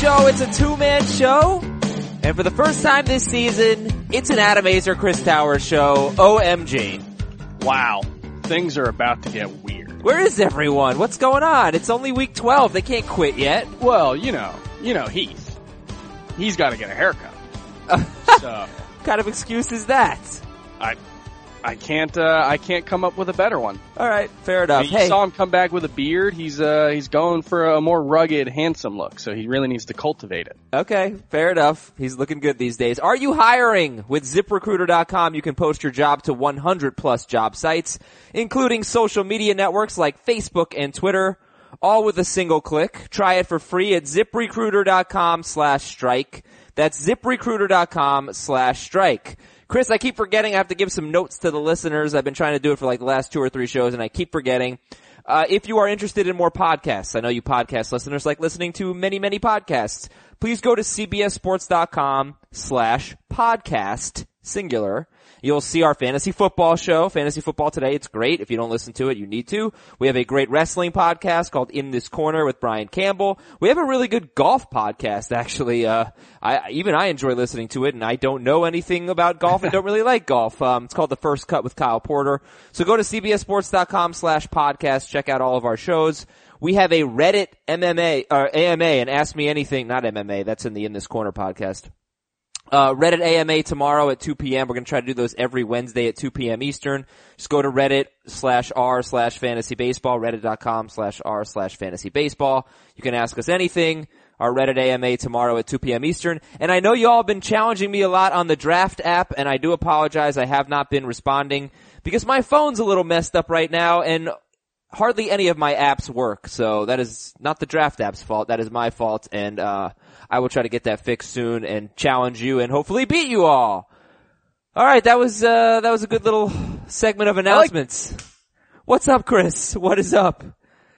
show. It's a two-man show. And for the first time this season, it's an Adam Aizer, Chris Towers show. OMG. Wow. Things are about to get weird. Where is everyone? What's going on? It's only week 12. They can't quit yet. Well, you know, you know Heath. He's got to get a haircut. so, What kind of excuse is that? I, I can't, uh, I can't come up with a better one. All right, fair enough. You Hey, saw him come back with a beard. He's, uh, he's going for a more rugged, handsome look. So he really needs to cultivate it. Okay, fair enough. He's looking good these days. Are you hiring? With ziprecruiter.com, you can post your job to 100 plus job sites, including social media networks like Facebook and Twitter, all with a single click. Try it for free at ziprecruiter.com slash strike. That's ziprecruiter.com slash strike. Chris, I keep forgetting I have to give some notes to the listeners. I've been trying to do it for like the last two or three shows and I keep forgetting. Uh, if you are interested in more podcasts, I know you podcast listeners like listening to many, many podcasts. Please go to cbssports.com slash podcast, singular. You'll see our fantasy football show, Fantasy Football Today. It's great. If you don't listen to it, you need to. We have a great wrestling podcast called In This Corner with Brian Campbell. We have a really good golf podcast, actually. Uh, I, even I enjoy listening to it and I don't know anything about golf and don't really like golf. Um, it's called The First Cut with Kyle Porter. So go to cbssports.com slash podcast. Check out all of our shows. We have a Reddit MMA, or AMA and Ask Me Anything, not MMA, that's in the In This Corner podcast. Uh, Reddit AMA tomorrow at 2 p.m. We're going to try to do those every Wednesday at 2 p.m. Eastern. Just go to Reddit slash R slash fantasy baseball, reddit.com slash R slash fantasy baseball. You can ask us anything. Our Reddit AMA tomorrow at 2 p.m. Eastern. And I know you all have been challenging me a lot on the draft app, and I do apologize. I have not been responding because my phone's a little messed up right now, and hardly any of my apps work. So that is not the draft app's fault. That is my fault. And, uh, I will try to get that fixed soon and challenge you and hopefully beat you all. All right. That was, uh, that was a good little segment of announcements. What's up, Chris? What is up?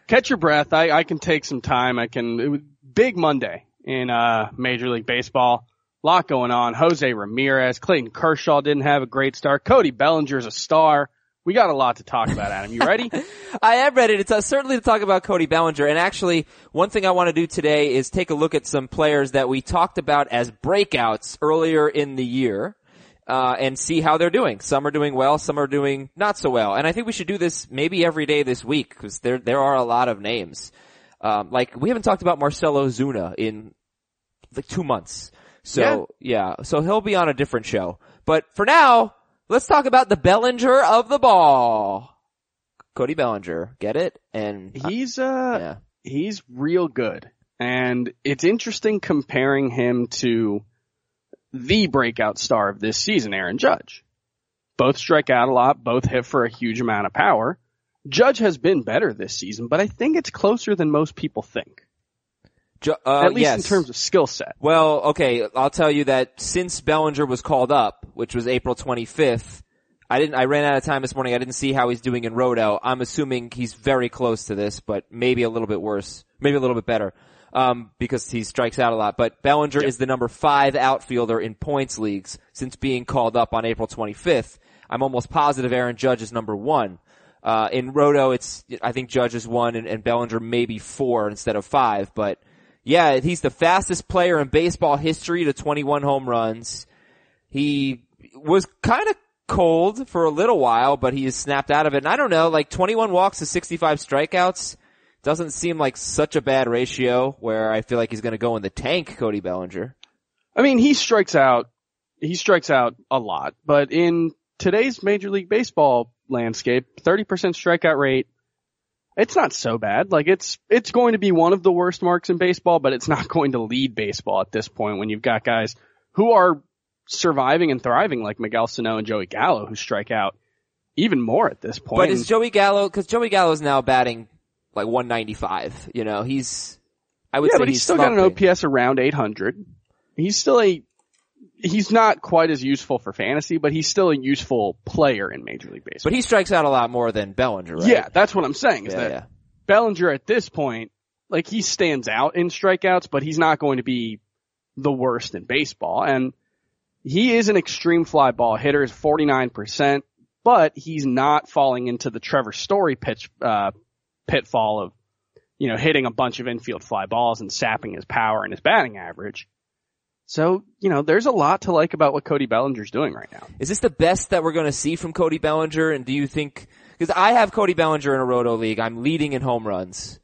Catch your breath. I, I can take some time. I can, it was big Monday in, uh, Major League Baseball. lot going on. Jose Ramirez, Clayton Kershaw didn't have a great start. Cody Bellinger is a star. We got a lot to talk about, Adam. You ready? I am ready to talk, certainly to talk about Cody Bellinger. And actually, one thing I want to do today is take a look at some players that we talked about as breakouts earlier in the year. Uh, and see how they're doing. Some are doing well, some are doing not so well. And I think we should do this maybe every day this week because there there are a lot of names. Um, like we haven't talked about Marcell Ozuna in like two months. So yeah, so he'll be on a different show. But for now, let's talk about the Bellinger of the ball. Cody Bellinger, get it? And He's, uh, yeah. he's real good. And it's interesting comparing him to the breakout star of this season, Aaron Judge. Both strike out a lot, both hit for a huge amount of power. Judge has been better this season, but I think it's closer than most people think. Ju- uh, At least yes. in terms of skill set. Well, okay, I'll tell you that since Bellinger was called up, which was April 25th, I didn't, I ran out of time this morning. I didn't see how he's doing in Roto. I'm assuming he's very close to this, but maybe a little bit worse, maybe a little bit better, um, because he strikes out a lot. But Bellinger is the number five outfielder in points leagues since being called up on April 25th. I'm almost positive Aaron Judge is number one. Uh, in Roto, it's, I think Judge is one and, and Bellinger maybe four instead of five, but yeah, he's the fastest player in baseball history to 21 home runs. He was kind of cold for a little while, but he has snapped out of it. And I don't know, like 21 walks to 65 strikeouts doesn't seem like such a bad ratio where I feel like he's going to go in the tank, Cody Bellinger. I mean, he strikes out, he strikes out a lot, but in today's Major League Baseball landscape, 30% strikeout rate, it's not so bad. Like it's, it's going to be one of the worst marks in baseball, but it's not going to lead baseball at this point when you've got guys who are surviving and thriving like Miguel Sano and Joey Gallo who strike out even more at this point. But is Joey Gallo, cause Joey Gallo is now batting like 195, you know, he's, I would yeah, say but he's, still got an OPS around 800. He's still a, he's not quite as useful for fantasy, but he's still a useful player in Major League Baseball. But he strikes out a lot more than Bellinger, right? Yeah, that's what I'm saying is Yeah, that yeah. Bellinger at this point, like he stands out in strikeouts, but he's not going to be the worst in baseball. And he is an extreme fly ball hitter, is 49%, but he's not falling into the Trevor Story pitch, uh, pitfall of, you know, hitting a bunch of infield fly balls and sapping his power and his batting average. So, you know, there's a lot to like about what Cody Bellinger's doing right now. Is this the best that we're going to see from Cody Bellinger? And do you think, because I have Cody Bellinger in a roto league, I'm leading in home runs.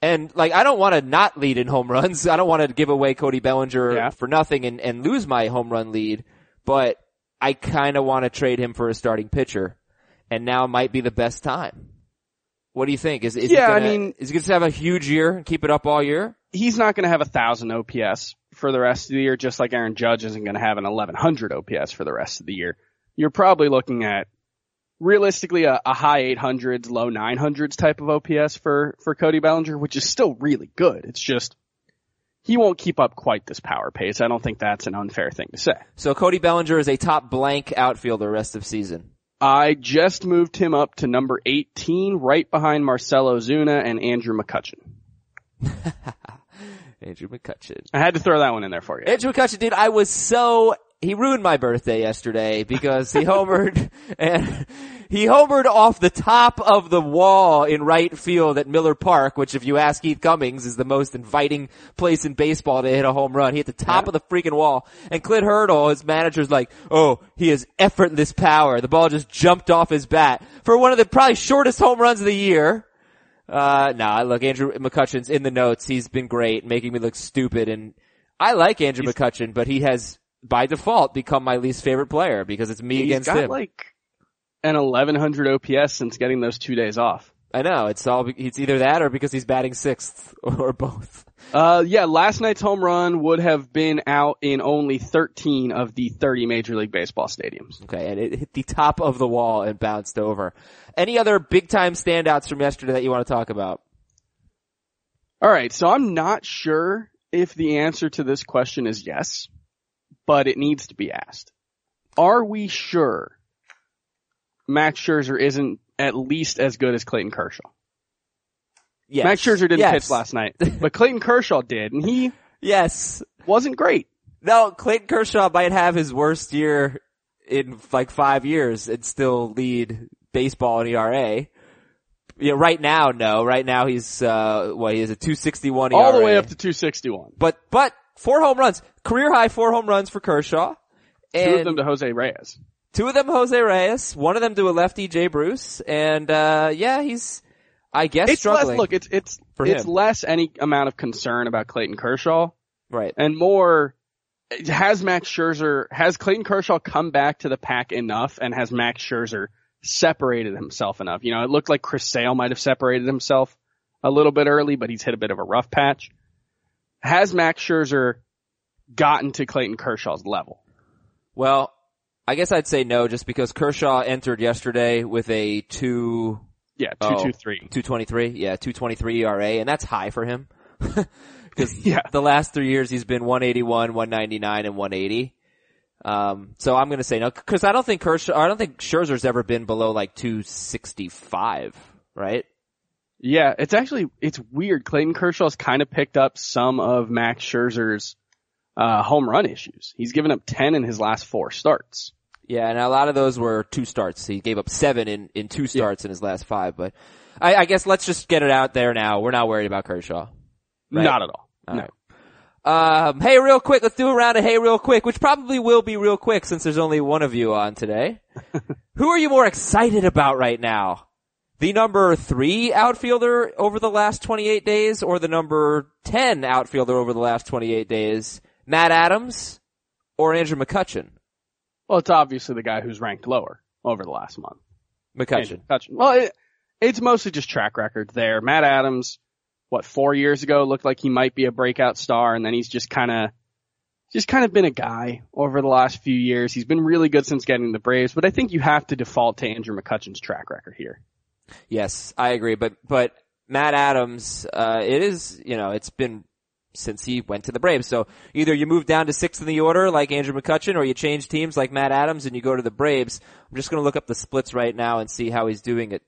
And like, I don't want to not lead in home runs. I don't want to give away Cody Bellinger Yeah. for nothing and, and lose my home run lead, but I kind of want to trade him for a starting pitcher. And now might be the best time. What do you think? Is, is he Yeah, I gonna, mean- is he going to have a huge year and keep it up all year? He's not going to have a thousand OPS for the rest of the year, just like Aaron Judge isn't going to have an 1100 OPS for the rest of the year. You're probably looking at realistically a, a high 800s, low 900s type of OPS for, for Cody Bellinger, which is still really good. It's just, he won't keep up quite this power pace. I don't think that's an unfair thing to say. So Cody Bellinger is a top blank outfielder rest of season. I just moved him up to number 18, right behind Marcell Ozuna and Andrew McCutchen. Andrew McCutchen. I had to throw that one in there for you. Andrew McCutchen, dude, I was so, he ruined my birthday yesterday because he homered and he homered off the top of the wall in right field at Miller Park, which if you ask Heath Cummings is the most inviting place in baseball to hit a home run. He hit the top Yeah. of the freaking wall and Clint Hurdle, his manager's like, oh, he has effortless power. The ball just jumped off his bat for one of the probably shortest home runs of the year. Uh, nah, look, Andrew McCutchen's in the notes. He's been great, making me look stupid. And I like Andrew McCutchen, but he has, by default, become my least favorite player because it's me He's against got him. like an 1100 OPS since getting those two days off. I know, it's all, it's either that or because he's batting sixth or both. Uh, yeah, last night's home run would have been out in only 13 of the 30 Major League Baseball stadiums. Okay, and it hit the top of the wall and bounced over. Any other big time standouts from yesterday that you want to talk about? All right, so I'm not sure if the answer to this question is yes, but it needs to be asked. Are we sure Max Scherzer isn't at least as good as Clayton Kershaw? Yes. Max Scherzer didn't yes. pitch last night, but Clayton Kershaw did, and he Yes. wasn't great. No, Clayton Kershaw might have his worst year in like five years and still lead baseball in ERA. Yeah, right now, no. Right now he's, uh, what, he has a 261 ERA. All the way up to 261. But, but, four home runs. Career high four home runs for Kershaw. Two of them to Jose Reyes. two of them Jose Reyes, one of them to a lefty Jay Bruce, and, uh, yeah, he's, I guess It's struggling. less, look, it's, it's, it's him. less any amount of concern about Clayton Kershaw Right. and more, has Max Scherzer, has Clayton Kershaw come back to the pack enough and has Max Scherzer separated himself enough? You know, it looked like Chris Sale might have separated himself a little bit early, but he's hit a bit of a rough patch. Has Max Scherzer gotten to Clayton Kershaw's level? Well, I guess I'd say no, just because Kershaw entered yesterday with a two, Yeah, Oh. two, two, three. 223, yeah, 223 ERA, and that's high for him. Because Yeah. the last three years he's been 181, 199, and 180. Um, so I'm gonna say no, because I don't think Kershaw, I don't think Scherzer's ever been below like 265, right? Yeah, it's actually it's weird. Clayton Kershaw's kind of picked up some of Max Scherzer's uh, home run issues. He's given up ten in his last four starts. Yeah, and a lot of those were two starts. He gave up seven in, in two starts in his last five, but I, I guess let's just get it out there now. We're not worried about Kershaw. Right. Not at all. All no. right. Um, hey, real quick, let's do a round of hey, real quick, which probably will be real quick since there's only one of you on today. Who are you more excited about right now? The number three outfielder over the last 28 days or the number 10 outfielder over the last 28 days? Matt Adams or Andrew McCutchen? Well, it's obviously the guy who's ranked lower over the last month. McCutchen. McCutchen. Well, it, it's mostly just track record there. Matt Adams, what four years ago looked like he might be a breakout star, and then he's just kind of. Just kind of been a guy over the last few years. He's been really good since getting the Braves, but I think you have to default to Andrew McCutchen's track record here. Yes, I agree. But but Matt Adams, uh, it is you know it's been since he went to the Braves. So either you move down to sixth in the order like Andrew McCutchen, or you change teams like Matt Adams and you go to the Braves. I'm just going to look up the splits right now and see how he's doing at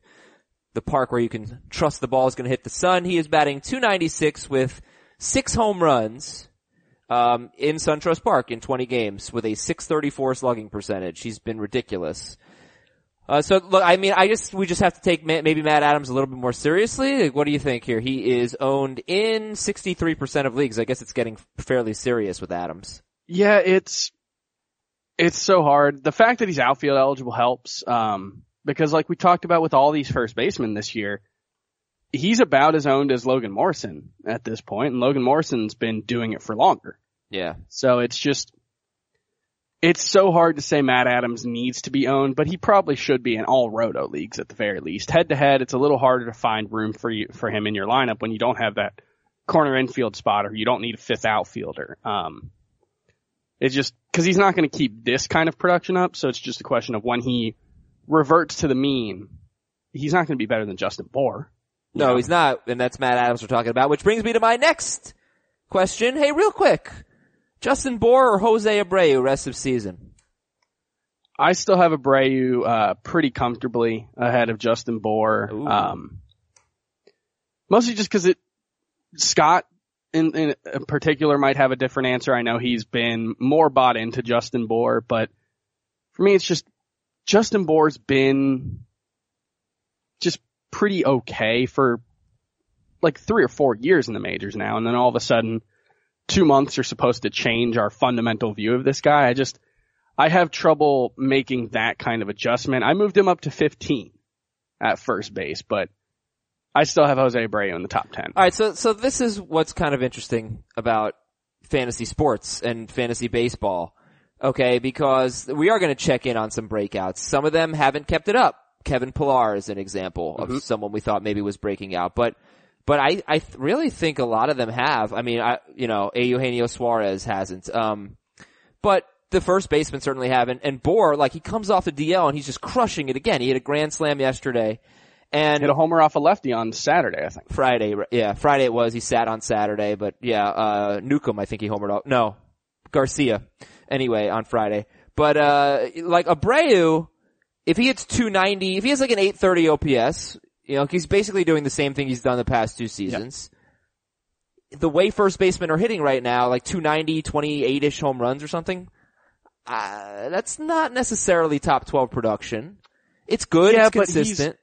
the park where you can trust the ball is going to hit the sun. He is batting 296 with six home runs. Um, in SunTrust Park in 20 games with a 634 slugging percentage. He's been ridiculous. Uh, so look, I mean, I just we just have to take ma- maybe Matt Adams a little bit more seriously. Like, what do you think here? He is owned in 63% of leagues. I guess it's getting fairly serious with Adams. Yeah, it's it's so hard. The fact that he's outfield eligible helps, um, because like we talked about with all these first basemen this year, he's about as owned as Logan Morrison at this point, and Logan Morrison's been doing it for longer. Yeah. So it's just it's so hard to say Matt Adams needs to be owned, but he probably should be in all roto leagues at the very least. Head to head, it's a little harder to find room for you for him in your lineup when you don't have that corner infield spot or you don't need a fifth outfielder. Um, it's just because he's not going to keep this kind of production up, so it's just a question of when he reverts to the mean. He's not going to be better than Justin Bour. No, know? he's not, and that's Matt Adams we're talking about, which brings me to my next question. Hey, real quick. Justin Bour or Jose Abreu rest of season? I still have Abreu uh, pretty comfortably ahead of Justin. Ooh. Um, mostly just because it Scott in, in particular might have a different answer. I know he's been more bought into Justin Bour, but for me, it's just Justin Bour's been just pretty okay for like three or four years in the majors now, and then all of a sudden, two months are supposed to change our fundamental view of this guy. I just I have trouble making that kind of adjustment. I moved him up to 15 at first base, but I still have Jose Abreu in the top 10. All right, so so this is what's kind of interesting about fantasy sports and fantasy baseball. Okay, because we are going to check in on some breakouts. Some of them haven't kept it up. Kevin Pillar is an example of mm-hmm. someone we thought maybe was breaking out, but but I I really think a lot of them have. I mean, I you know, Eugenio Suarez hasn't. Um, but the first baseman certainly haven't. And Bour, like he comes off the DL and he's just crushing it again. He hit a grand slam yesterday, and Hit a homer off a lefty on Saturday, I think. Friday, yeah, Friday it was. He sat on Saturday, but yeah, uh, Newcomb, I think he homered off. No, Garcia. Anyway, on Friday. But, uh, like Abreu, if he hits 290, if he has like an 830 OPS, you know, he's basically doing the same thing he's done the past two seasons. The way first basemen are hitting right now, like 290, 28-ish home runs or something, uh, that's not necessarily top 12 production. It's good, Yeah, it's consistent.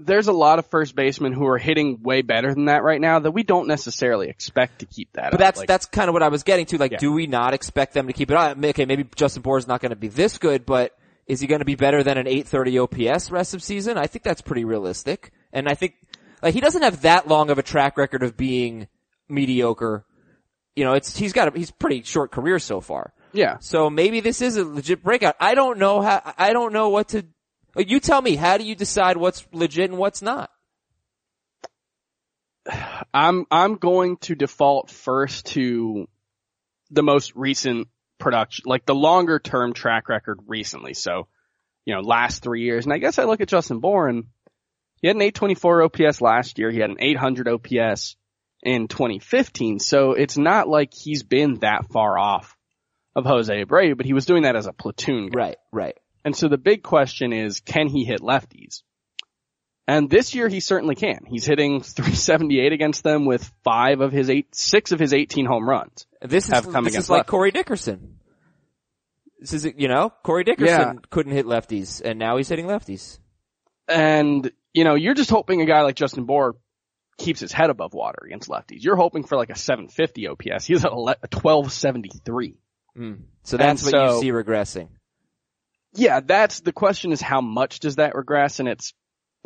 There's a lot of first basemen who are hitting way better than that right now that we don't necessarily expect to keep that. But up. that's Like, that's kind of what I was getting to. Like, Yeah. do we not expect them to keep it on? Okay, maybe Justin Bour is not going to be this good, but is he going to be better than an 830 OPS rest of season? I think that's pretty realistic. And I think like he doesn't have that long of a track record of being mediocre. You know, it's he's got a, he's pretty short career so far. yeah. So maybe this is a legit breakout. I don't know how. I don't know what to. like, You tell me. How do you decide what's legit and what's not? I'm I'm going to default first to the most recent production, like the longer term track record recently. So, you know, last three years. And I guess I look at Justin Bour and he had an 824 OPS last year. He had an 800 OPS in 2015. So it's not like he's been that far off of Jose Abreu, but he was doing that as a platoon guy. Right. Right. And so the big question is, can he hit lefties? And this year he certainly can. He's hitting 378 against them with five of his eight, six of his 18 home runs. This is this against is like. Corey Dickerson. This is you know Corey Dickerson Yeah. couldn't hit lefties, and now he's hitting lefties. And, you know, you're just hoping a guy like Justin Bour keeps his head above water against lefties. You're hoping for like a 750 OPS. He's at a 1273. Mm. So that's And what you see regressing. Yeah, that's the question is how much does that regress? And it's,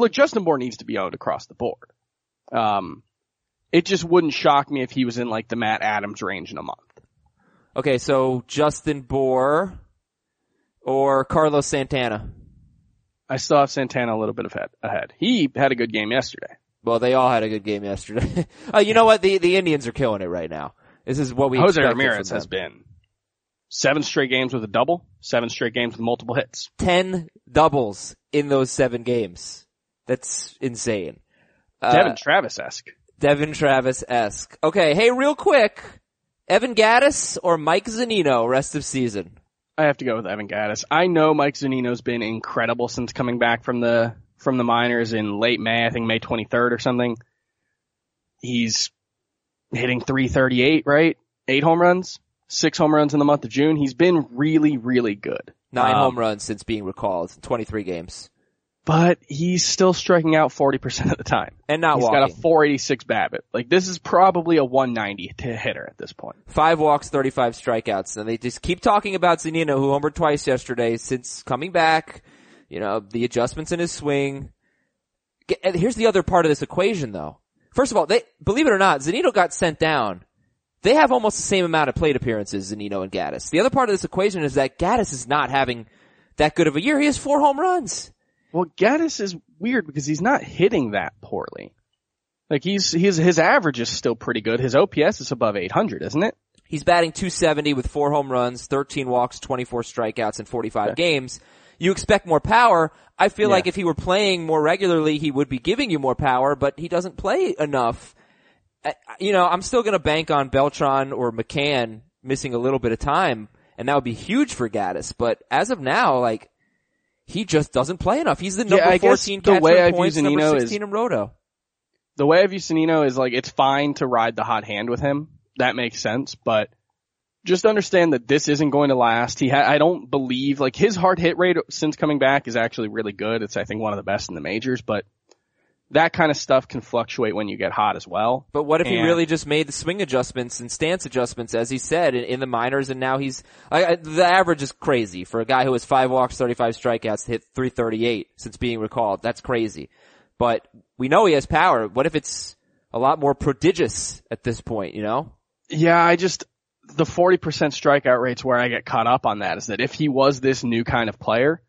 look, Justin Bour needs to be owned across the board. Um, it just wouldn't shock me if he was in like the Matt Adams range in a month. Okay, so Justin Bour or Carlos Santana. I still have Santana a little bit ahead. ahead. He had a good game yesterday. Well, they all had a good game yesterday. uh, you know what? The the Indians are killing it right now. This is what we Jose Ramirez has been seven straight games with a double, seven straight games with multiple hits. ten doubles in those seven games. That's insane. Uh, Devon Travis-esque. Devon Travis-esque. Okay, hey, real quick. Evan Gattis or Mike Zunino rest of season? I have to go with Evan Gattis. I know Mike Zunino's been incredible since coming back from the from the minors in late May, I think May 23rd or something. He's hitting 338, right? Eight home runs, six home runs in the month of June. He's been really, really good. Nine Um, home runs since being recalled. 23 games. But he's still striking out 40% of the time. And not He's walking. got a 486 BABIP. Like this is probably a 190 to hitter at this point. Five walks, 35 strikeouts. And they just keep talking about Zunino, who homered twice yesterday since coming back. You know, the adjustments in his swing. And Here's the other part of this equation though. First of all, they, believe it or not, Zunino got sent down. They have almost the same amount of plate appearances, Zunino and Gattis. The other part of this equation is that Gattis is not having that good of a year. He has four home runs. Well, Gattis is weird because he's not hitting that poorly. Like he's, his, his average is still pretty good. His OPS is above 800, isn't it? He's batting 270 with four home runs, 13 walks, 24 strikeouts in 45 Okay. games. You expect more power. I feel Yeah. like if he were playing more regularly, he would be giving you more power, but he doesn't play enough. You know, I'm still going to bank on Beltran or McCann missing a little bit of time, and that would be huge for Gattis. But as of now, like, he just doesn't play enough. He's the number guess 14 the catcher way in I view points, number Zunino is- 16 in Roto. The way I view Zunino is like it's fine to ride the hot hand with him. That makes sense, but just understand that this isn't going to last. He ha- I don't believe like his hard hit rate since coming back is actually really good. It's I think one of the best in the majors, but that kind of stuff can fluctuate when you get hot as well. But what if he really just made the swing adjustments and stance adjustments, as he said, in, in the minors, and now he's I, I, the average is crazy for a guy who has five walks, 35 strikeouts, to hit 338 since being recalled. That's crazy. But we know he has power. What if it's a lot more prodigious at this point? You know? Yeah, I just the 40% strikeout rates where I get caught up on that is that if he was this new kind of player,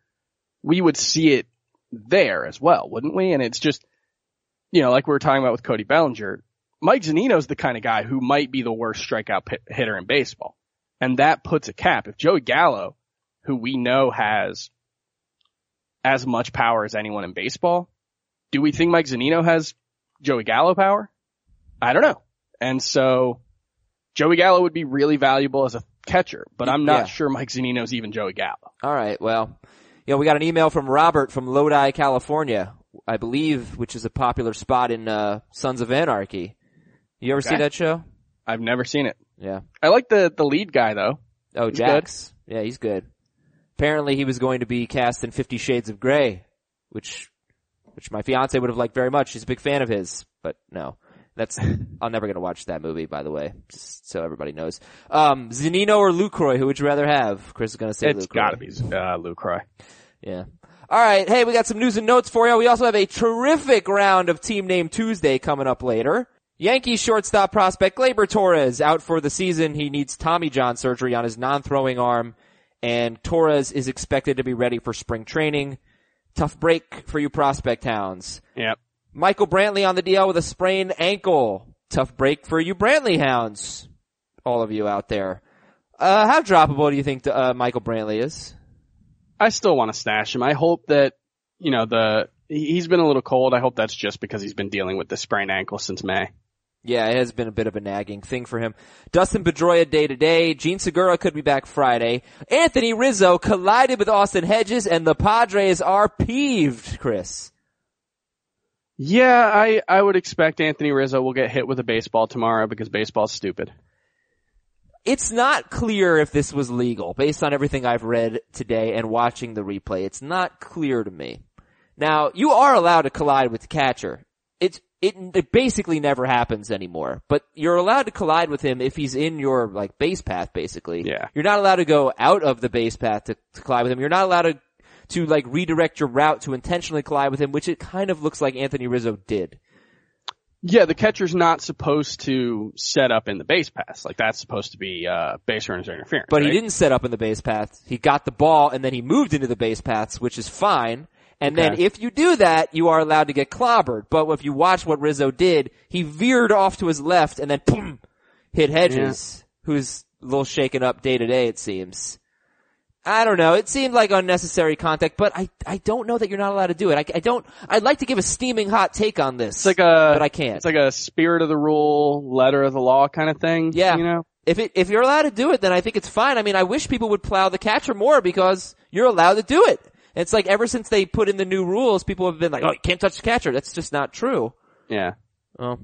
we would see it there as well, wouldn't we? And it's just, you know, like we were talking about with Cody Bellinger, Mike Zunino's the kind of guy who might be the worst strikeout pit- hitter in baseball. And that puts a cap. If Joey Gallo, who we know has as much power as anyone in baseball, do we think Mike Zunino has Joey Gallo power? I don't know. And so Joey Gallo would be really valuable as a catcher, but I'm not Yeah. sure Mike Zunino's even Joey Gallo. All right. Well, you know, we got an email from Robert from Lodi, California, I believe, which is a popular spot in uh, Sons of Anarchy. You ever see that show? I've never seen it. Yeah. I like the, the lead guy though. Oh, He's Jax. Yeah, he's good. Apparently he was going to be cast in Fifty Shades of Grey, which, which my fiance would have liked very much. She's a big fan of his, but no. That's, I'm never gonna watch that movie, by the way, just so everybody knows. Um, Zunino or Lucroy, who would you rather have? Chris is gonna say It's Lucroy. gotta be, uh, Lucroy. Yeah. Alright, hey, we got some news and notes for you. We also have a terrific round of Team Name Tuesday coming up later. Yankees shortstop prospect Gleyber Torres out for the season. He needs Tommy John surgery on his non-throwing arm, and Torres is expected to be ready for spring training. Tough break for you prospect hounds. Yep. Michael Brantley on the DL with a sprained ankle. Tough break for you Brantley hounds. All of you out there. Uh, how droppable do you think uh, Michael Brantley is? I still want to stash him. I hope that, you know, the, he- he's been a little cold. I hope that's just because he's been dealing with the sprained ankle since May. Yeah, it has been a bit of a nagging thing for him. Dustin Pedroia day to day. Jean Segura could be back Friday. Anthony Rizzo collided with Austin Hedges and the Padres are peeved, Chris. Yeah, I, I would expect Anthony Rizzo will get hit with a baseball tomorrow because baseball's stupid. It's not clear if this was legal based on everything I've read today and watching the replay. It's not clear to me. Now, you are allowed to collide with the catcher. It's, it, it basically never happens anymore, but you're allowed to collide with him if he's in your, like, base path, basically. Yeah. You're not allowed to go out of the base path to, to collide with him. You're not allowed to, to, like, redirect your route to intentionally collide with him, which it kind of looks like Anthony Rizzo did. Yeah, the catcher's not supposed to set up in the base pass. Like that's supposed to be, uh, base runners or interference. But he didn't set up in the base path. He got the ball and then he moved into the base paths, which is fine. And then if you do that, you are allowed to get clobbered. But if you watch what Rizzo did, he veered off to his left and then boom, hit Hedges, who's a little shaken up day to day, it seems. I don't know. It seemed like unnecessary contact, but I, I don't know that you're not allowed to do it. I, I don't, I'd like to give a steaming hot take on this. It's like a, but I can't. It's like a spirit of the rule, letter of the law kind of thing. Yeah. You know? If it, if you're allowed to do it, then I think it's fine. I mean, I wish people would plow the catcher more because you're allowed to do it. It's like ever since they put in the new rules, people have been like, oh, you can't touch the catcher. That's just not true. Yeah. Oh.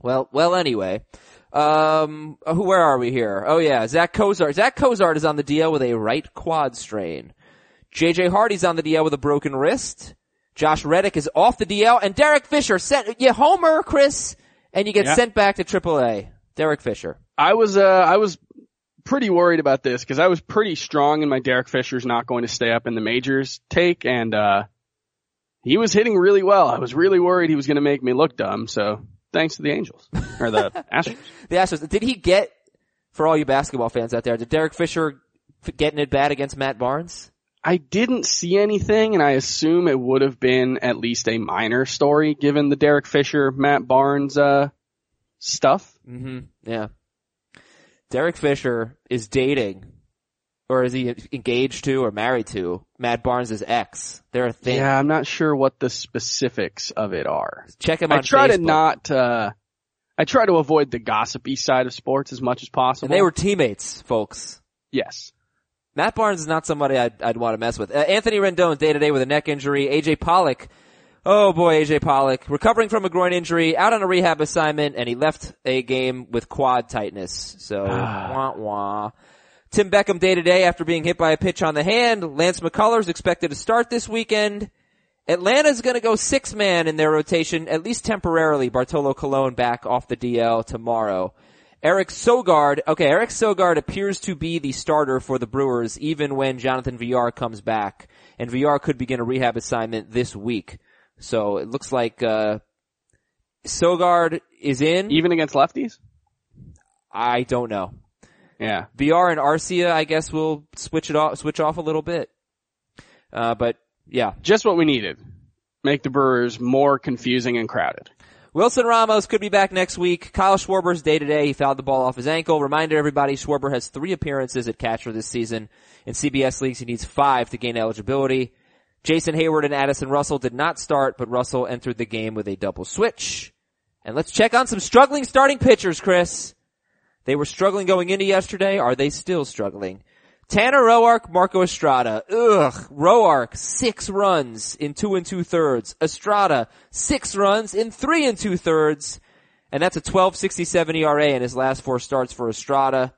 Well, well anyway. Um, who, where are we here? Oh yeah, Zach Cozart. Zach Cozart is on the DL with a right quad strain. JJ Hardy's on the DL with a broken wrist. Josh Reddick is off the DL and Derek Fisher sent, you homer, Chris, and you get Yeah. sent back to AAA. Derek Fisher. I was, uh, I was pretty worried about this because I was pretty strong in my Derek Fisher's not going to stay up in the majors take and, uh, he was hitting really well. I was really worried he was going to make me look dumb. So thanks to the Angels or the Astros. The Astros. Did he get, for all you basketball fans out there, did Derek Fisher getting it bad against Matt Barnes? I didn't see anything and I assume it would have been at least a minor story given the Derek Fisher, Matt Barnes, uh, stuff. hmm Yeah. Derek Fisher is dating, or is he engaged to or married to Matt Barnes' ex? They're a thing. Yeah, I'm not sure what the specifics of it are. Check him on I try to not, uh, I try to avoid the gossipy side of sports as much as possible. And they were teammates, folks. yes. Matt Barnes is not somebody I'd, I'd want to mess with. Uh, Anthony Rendon day to day with a neck injury. AJ Pollock, oh boy, AJ Pollock recovering from a groin injury, out on a rehab assignment, and he left a game with quad tightness. So wah wah. Tim Beckham day to day after being hit by a pitch on the hand. Lance McCullers expected to start this weekend. Atlanta's going to go six man in their rotation, at least temporarily. Bartolo Colon back off the DL tomorrow. Eric Sogard, okay, Eric Sogard appears to be the starter for the Brewers even when Jonathan Villar comes back. And Villar could begin a rehab assignment this week. So it looks like, uh, Sogard is in. Even against lefties? I don't know. Yeah. Villar and Arcia, I guess will switch it off, switch off a little bit. Uh, but yeah. Just what we needed. Make the Brewers more confusing and crowded. Wilson Ramos could be back next week. Kyle Schwarber's day to day. He fouled the ball off his ankle. Reminder everybody, Schwarber has three appearances at catcher this season. In CBS leagues, he needs five to gain eligibility. Jason Heyward and Addison Russell did not start, but Russell entered the game with a double switch. And let's check on some struggling starting pitchers, Chris. They were struggling going into yesterday. Are they still struggling? Tanner Roark, Marco Estrada. Ugh. Roark, six runs in two and two thirds. Estrada, six runs in three and two thirds. And that's a 1267 ERA in his last four starts for Estrada.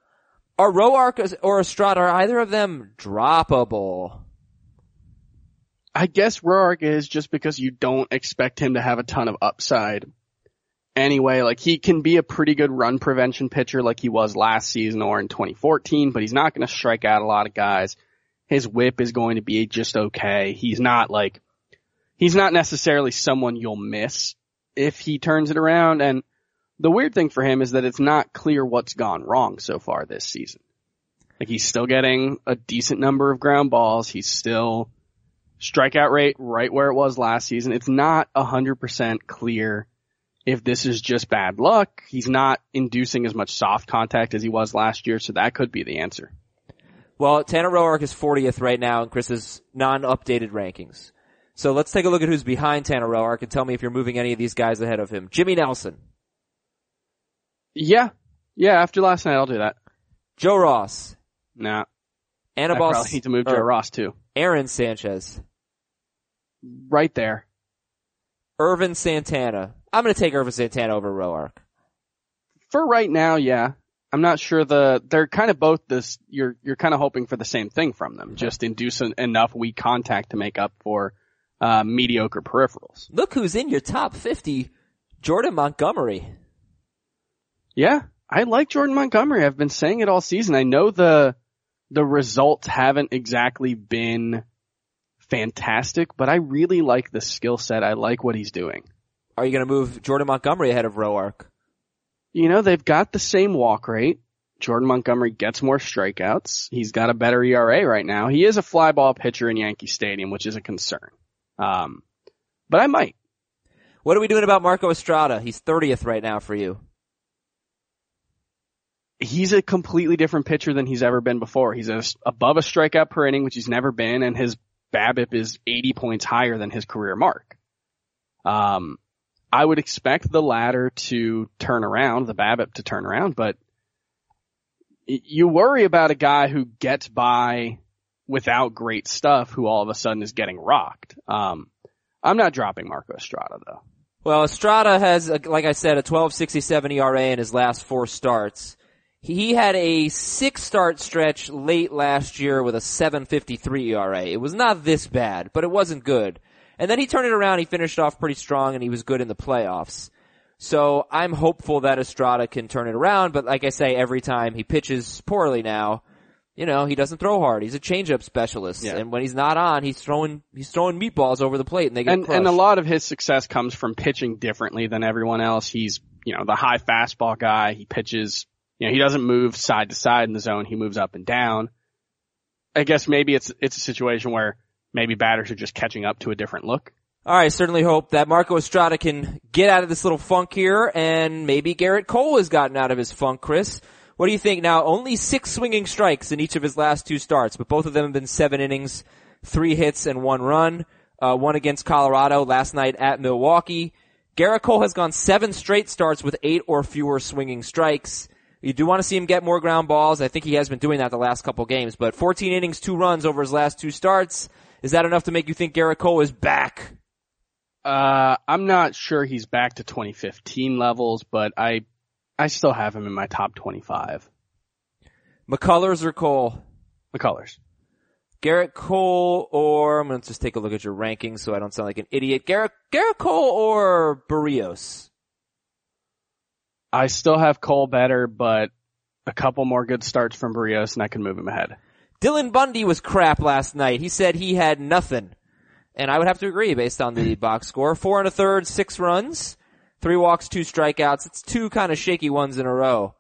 Are Roark or Estrada, are either of them droppable? I guess Roark is just because you don't expect him to have a ton of upside. Anyway, like he can be a pretty good run prevention pitcher like he was last season or in 2014, but he's not going to strike out a lot of guys. His whip is going to be just okay. He's not like, he's not necessarily someone you'll miss if he turns it around. And the weird thing for him is that it's not clear what's gone wrong so far this season. Like he's still getting a decent number of ground balls. He's still strikeout rate right where it was last season. It's not a hundred percent clear if this is just bad luck. He's not inducing as much soft contact as he was last year, so that could be the answer. Well, Tanner Roark is 40th right now in Chris's non-updated rankings. So let's take a look at who's behind Tanner Roark and tell me if you're moving any of these guys ahead of him. Jimmy Nelson, Yeah. Yeah, after last night I'll do that. Joe Ross, Nah. I Anibal, probably need to move Joe er, Ross too. Aaron Sanchez, Right there. Ervin Santana. I'm going to take Ervin Santana over Roark. For right now, yeah. I'm not sure the, they're kind of both this, you're, you're kind of hoping for the same thing from them. Just induce en- enough weak contact to make up for, uh, mediocre peripherals. Look who's in your top 50, Jordan Montgomery. Yeah, I like Jordan Montgomery. I've been saying it all season. I know the the results haven't exactly been fantastic, but I really like the skill set. I like what he's doing. Are you going to move Jordan Montgomery ahead of Roark? You know, they've got the same walk rate. Jordan Montgomery gets more strikeouts. He's got a better ERA right now. He is a fly ball pitcher in Yankee Stadium, which is a concern. Um, but I might. What are we doing about Marco Estrada? He's 30th right now for you. he's a completely different pitcher than he's ever been before. He's a, above a strikeout per inning, which he's never been, and his BABIP is 80 points higher than his career mark. Um, I would expect the latter to turn around, the BABIP to turn around, but you worry about a guy who gets by without great stuff who all of a sudden is getting rocked. Um, I'm not dropping Marco Estrada though. Well, Estrada has, like I said, a 12.67 ERA in his last four starts. He had a six start stretch late last year with a 7.53 ERA. It was not this bad, but it wasn't good. And then he turned it around. He finished off pretty strong and he was good in the playoffs. So I'm hopeful that Estrada can turn it around, but like I say, every time he pitches poorly now, you know, he doesn't throw hard. He's a changeup specialist, Yeah. and when he's not on, he's throwing he's throwing meatballs over the plate, and they get And, crushed. and a lot of his success comes from pitching differently than everyone else. He's, you know, the high fastball guy. He pitches, you know, he doesn't move side to side in the zone. He moves up and down. I guess maybe it's, it's a situation where maybe batters are just catching up to a different look. All right, certainly hope that Marco Estrada can get out of this little funk here, and maybe Gerrit Cole has gotten out of his funk. Chris, what do you think? Now, only six swinging strikes in each of his last two starts, but both of them have been seven innings, three hits, and one run. Uh, one against Colorado last night at Milwaukee. Gerrit Cole has gone seven straight starts with eight or fewer swinging strikes. You do want to see him get more ground balls. I think he has been doing that the last couple games, but 14 innings, two runs over his last two starts. Is that enough to make you think Gerrit Cole is back? Uh, I'm not sure he's back to 2015 levels, but I, I still have him in my top 25. McCullers or Cole? McCullers. Gerrit Cole or I'm gonna just take a look at your rankings so I don't sound like an idiot. Gerrit Gerrit Cole or Berrios? I still have Cole better, but a couple more good starts from Berrios and I can move him ahead. Dylan Bundy was crap last night. He said he had nothing. And I would have to agree based on the box score. Four and a third, six runs, three walks, two strikeouts. It's two kind of shaky ones in a row.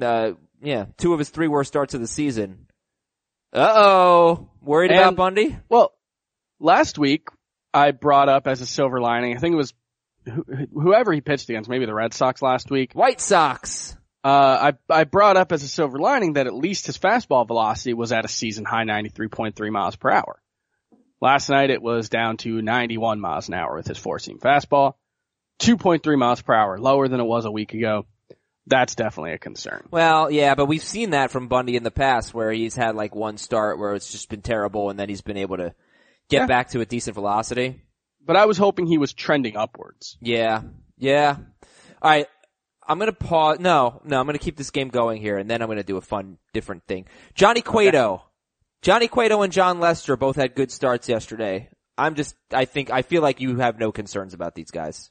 Uh, yeah, two of his three worst starts of the season. Uh oh. Worried about Bundy? Well, last week I brought up as a silver lining, I think it was wh- whoever he pitched against, maybe the Red Sox last week. White Sox. Uh, I, I brought up as a silver lining that at least his fastball velocity was at a season high 93.3 miles per hour. Last night it was down to 91 miles an hour with his four seam fastball. 2.3 miles per hour, lower than it was a week ago. That's definitely a concern. Well, yeah, but we've seen that from Bundy in the past where he's had like one start where it's just been terrible and then he's been able to get Yeah. back to a decent velocity. But I was hoping he was trending upwards. Yeah. Yeah. Alright. I'm gonna pause. No, no, I'm gonna keep this game going here and then I'm gonna do a fun, different thing. Johnny Cueto. Johnny Cueto and Jon Lester both had good starts yesterday. I'm just, I think, I feel like you have no concerns about these guys.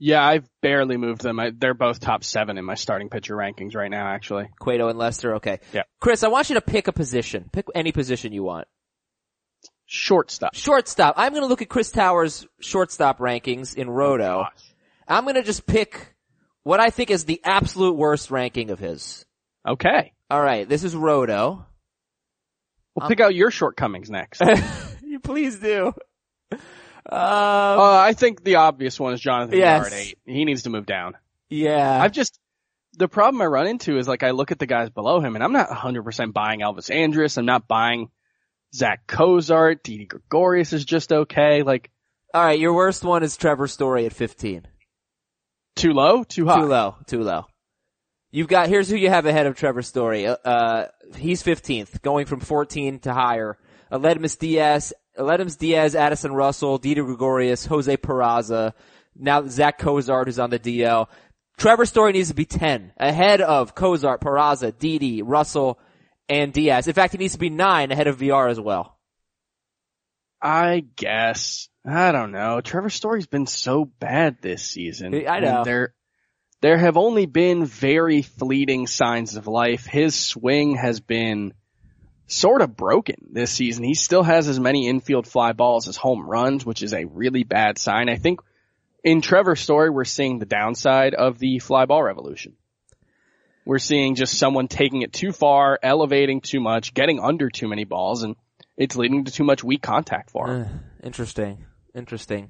Yeah, I've barely moved them. I, they're both top seven in my starting pitcher rankings right now, actually. Cueto and Lester, okay. Yeah. Chris, I want you to pick a position. Pick any position you want. Shortstop. Shortstop. I'm gonna look at Chris Towers' shortstop rankings in Roto. Oh I'm gonna just pick what I think is the absolute worst ranking of his. Okay. Alright, this is Roto. We'll pick out your shortcomings next. uh, you please do. Um, I think the obvious one is Jonathan Yes. He needs to move down. yeah. I've just, the problem I run into is like I look at the guys below him and I'm not 100% buying Elvis Andrus. I'm not buying Zach Cozart. Didi Gregorius is just okay. Like Alright, your worst one is Trevor Story at 15. Too low, too high. Too low, too low. You've got, here's who you have ahead of Trevor Story. Uh, Uh, he's 15th, going from 14 to higher. Aledmys Diaz, Aledmys Diaz, Addison Russell, Dieter Gregorius, Jose Peraza, now Zach Cozart is on the DL. Trevor Story needs to be 10, ahead of Cozart, Peraza, Didi, Russell, and Diaz. In fact, he needs to be 9 ahead of Villar as well. I guess. I don't know. Trevor Story's been so bad this season. I know. And There, there have only been very fleeting signs of life. His swing has been sort of broken this season. He still has as many infield fly balls as home runs, which is a really bad sign. I think in Trevor's story, we're seeing the downside of the fly ball revolution. We're seeing just someone taking it too far, elevating too much, getting under too many balls, and it's leading to too much weak contact for him. Uh, interesting. Interesting.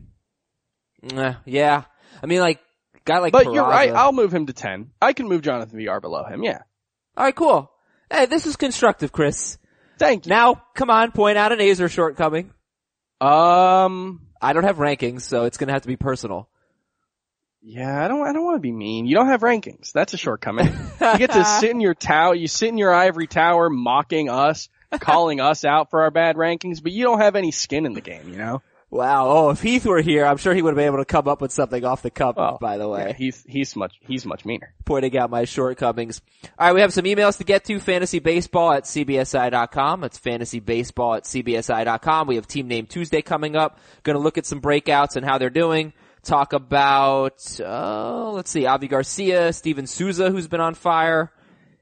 Uh, yeah. I mean, like, guy like But you're right. I'll move him to 10. I can move Jonathan Villar below him. Yeah. Alright, cool. Hey, this is constructive, Chris. Thank you. Now, come on, point out an Aizer shortcoming. Um, I don't have rankings, so it's gonna have to be personal. yeah, I don't, I don't want to be mean. You don't have rankings. That's a shortcoming. you get to sit in your tower, you sit in your ivory tower mocking us, calling us out for our bad rankings, but you don't have any skin in the game, you know? Wow. Oh, if Heath were here, I'm sure he would have been able to come up with something off the cuff, Oh, by the way. Yeah, he's he's much he's much meaner. pointing out my shortcomings. All right, we have some emails to get to. Fantasy baseball at cbsi.com. That's fantasy baseball at cbsi.com. We have Team Name Tuesday coming up. Going to look at some breakouts and how they're doing. Talk about, uh, let's see, Avi Garcia, Steven Souza, who's been on fire,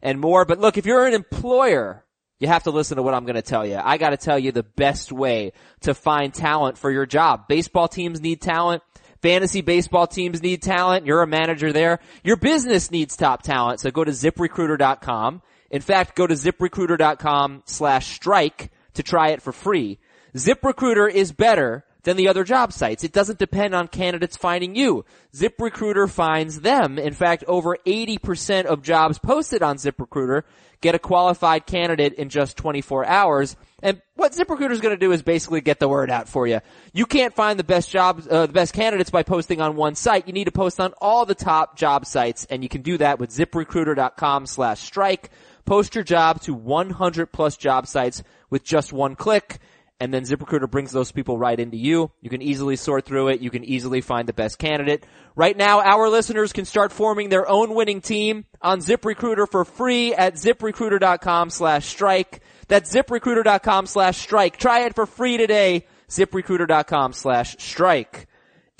and more. But look, if you're an employer, you have to listen to what I'm going to tell you. I got to tell you the best way to find talent for your job. Baseball teams need talent. Fantasy baseball teams need talent. You're a manager there. Your business needs top talent. So go to ziprecruiter.com. In fact, go to ziprecruiter.com slash strike to try it for free. ZipRecruiter is better than the other job sites. It doesn't depend on candidates finding you. ZipRecruiter finds them. In fact, over 80% of jobs posted on ZipRecruiter get a qualified candidate in just 24 hours. And what ZipRecruiter is going to do is basically get the word out for you. You can't find the best jobs, uh, the best candidates by posting on one site. You need to post on all the top job sites, and you can do that with ZipRecruiter.com slash strike. Post your job to 100 plus job sites with just one click and then ZipRecruiter brings those people right into you. You can easily sort through it. You can easily find the best candidate. Right now, our listeners can start forming their own winning team on ZipRecruiter for free at ziprecruiter.com slash strike. That's ziprecruiter.com slash strike. Try it for free today. ZipRecruiter.com slash strike.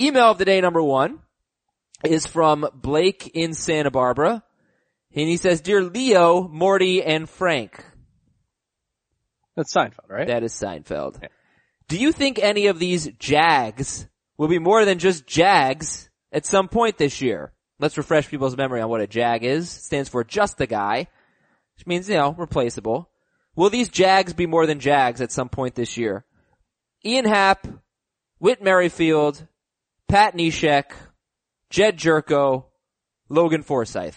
Email of the day number one is from Blake in Santa Barbara. And he says, Dear Leo, Morty, and Frank. That's Seinfeld, right? That is Seinfeld. Do you think any of these Jags will be more than just Jags at some point this year? Let's refresh people's memory on what a Jag is. It stands for just the guy, which means, you know, replaceable. Will these Jags be more than Jags at some point this year? Ian Happ, Whit Merrifield, Pat Neshek, Jed Gyorko, Logan Forsythe.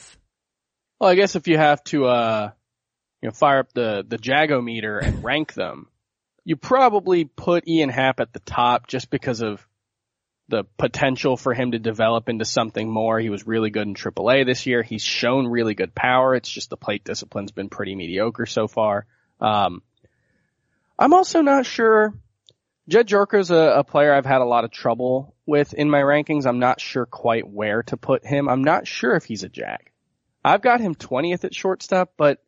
Well, I guess if you have to, uh, you know, fire up the, the Jago meter and rank them, you probably put Ian Happ at the top just because of the potential for him to develop into something more. He was really good in AAA this year. He's shown really good power. It's just the plate discipline's been pretty mediocre so far. Um, I'm also not sure. Jed Gyorko's a, a player I've had a lot of trouble with in my rankings. I'm not sure quite where to put him. I'm not sure if he's a jack. I've got him 20th at shortstop, but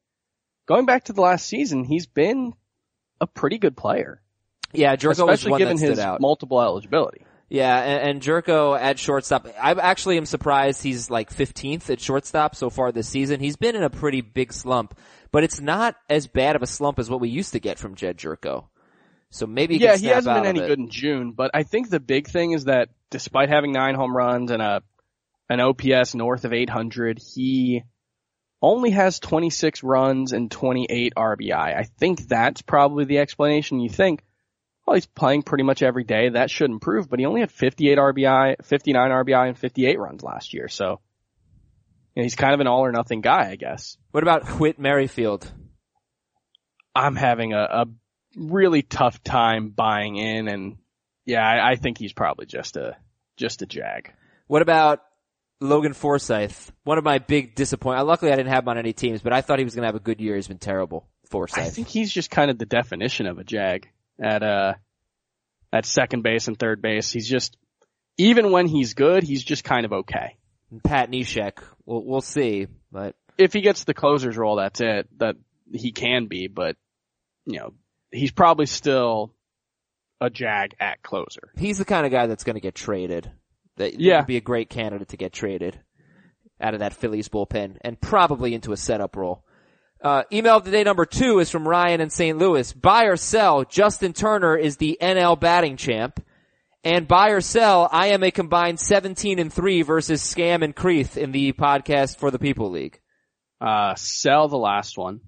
going back to the last season, he's been a pretty good player. Yeah, Gyorko was especially one given that stood his out. multiple eligibility. Yeah, and, and Gyorko at shortstop. I actually am surprised he's like 15th at shortstop so far this season. He's been in a pretty big slump, but it's not as bad of a slump as what we used to get from Jed Gyorko. So maybe he yeah, he hasn't been any good in June, but I think the big thing is that despite having nine home runs and a an OPS north of 800, he only has 26 runs and 28 RBI. I think that's probably the explanation. You think, well, he's playing pretty much every day. That should improve, but he only had 58 RBI, 59 RBI, and 58 runs last year. So you know, he's kind of an all or nothing guy, I guess. What about Whit Merrifield? I'm having a, a really tough time buying in, and yeah, I, I think he's probably just a just a jag. What about Logan Forsythe? One of my big disappointments. Luckily I didn't have him on any teams, but I thought he was going to have a good year. He's been terrible. Forsythe. I think he's just kind of the definition of a jag at uh at second base and third base. He's just even when he's good, he's just kind of okay. Pat Neshek. We'll, we'll see, but If he gets the closer's role, that's it. That he can be, but you know, he's probably still a jag at closer. he's the kind of guy that's going to get traded. That Yeah. would be a great candidate to get traded out of that Phillies bullpen and probably into a setup role. Uh, email of the day number two is from Ryan in St. Louis. Buy or sell, Justin Turner is the NL batting champ. And buy or sell, I am a combined 17 and 3 versus Scam and Creeth in the podcast for the People League. Uh, sell the last one.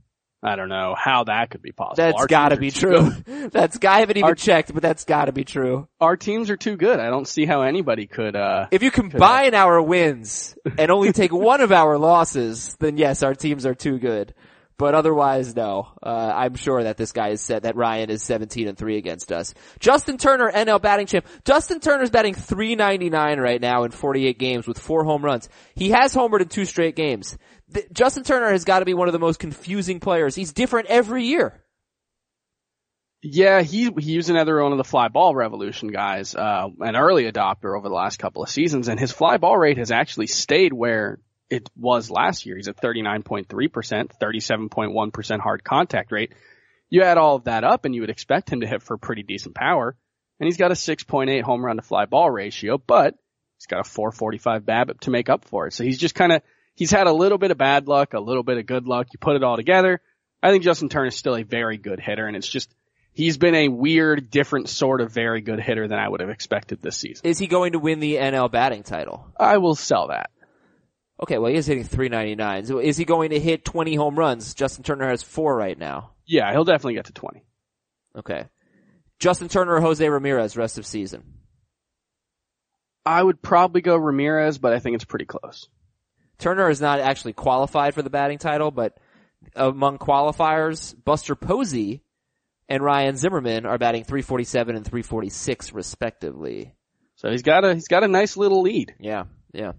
I don't know how that could be possible. That's Our gotta be true. that's, I haven't even Our- checked, but that's gotta be true. Our teams are too good. I don't see how anybody could, uh, If you combine our wins and only take one of our losses, then yes, our teams are too good. But otherwise, no. Uh, I'm sure that this guy is set, that Ryan is 17 and 3 against us. Justin Turner, NL batting champ. Justin Turner's batting 399 right now in 48 games with four home runs. He has homered in two straight games. Th- Justin Turner has got to be one of the most confusing players. He's different every year. Yeah, he he was another one of the fly ball revolution guys, uh, an early adopter over the last couple of seasons, and his fly ball rate has actually stayed where it was last year. He's at 39.3%, 37.1% hard contact rate. You add all of that up and you would expect him to hit for pretty decent power. And he's got a 6.8 home run to fly ball ratio, but he's got a 445 BABIP to make up for it. So he's just kind of, he's had a little bit of bad luck, a little bit of good luck. You put it all together. I think Justin Turner is still a very good hitter and it's just, he's been a weird, different sort of very good hitter than I would have expected this season. Is he going to win the NL batting title? I will sell that. Okay, well he is hitting 399. So is he going to hit 20 home runs? Justin Turner has four right now. Yeah, he'll definitely get to 20. Okay. Justin Turner or Jose Ramirez rest of season? I would probably go Ramirez, but I think it's pretty close. Turner is not actually qualified for the batting title, but among qualifiers, Buster Posey and Ryan Zimmerman are batting 347 and 346 respectively. So he's got a he's got a nice little lead. Yeah, yeah.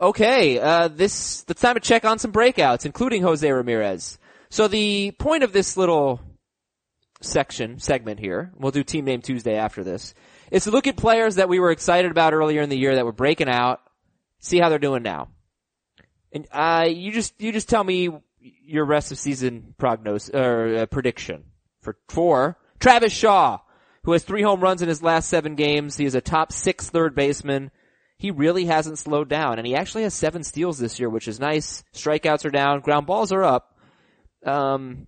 Okay, uh, this it's time to check on some breakouts, including Jose Ramirez. So the point of this little section segment here, we'll do Team Name Tuesday after this, is to look at players that we were excited about earlier in the year that were breaking out, see how they're doing now. And uh, you just you just tell me your rest of season prognosis or uh, prediction for four. Travis Shaw, who has three home runs in his last seven games. He is a top six third baseman. He really hasn't slowed down, and he actually has seven steals this year, which is nice. Strikeouts are down, ground balls are up. Um,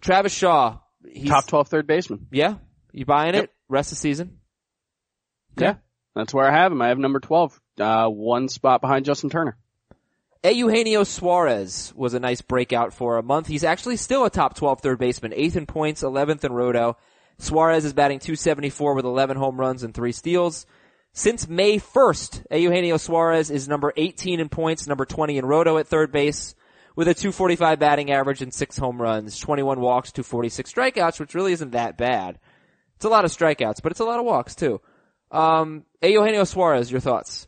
Travis Shaw, he's, Top 12 third baseman. yeah, you buying Yep. it? Rest of season. Yeah. That's where I have him. I have number 12, uh, one spot behind Justin Turner. Eugenio Suarez was a nice breakout for a month. He's actually still a top 12 third baseman, 8th in points, 11th in roto. Suarez is batting 274 with 11 home runs and 3 steals. Since May 1st, Eugenio Suarez is number 18 in points, number 20 in roto at third base, with a 245 batting average and 6 home runs, 21 walks, 246 strikeouts, which really isn't that bad. It's a lot of strikeouts, but it's a lot of walks too. Um, Eugenio Suarez, your thoughts?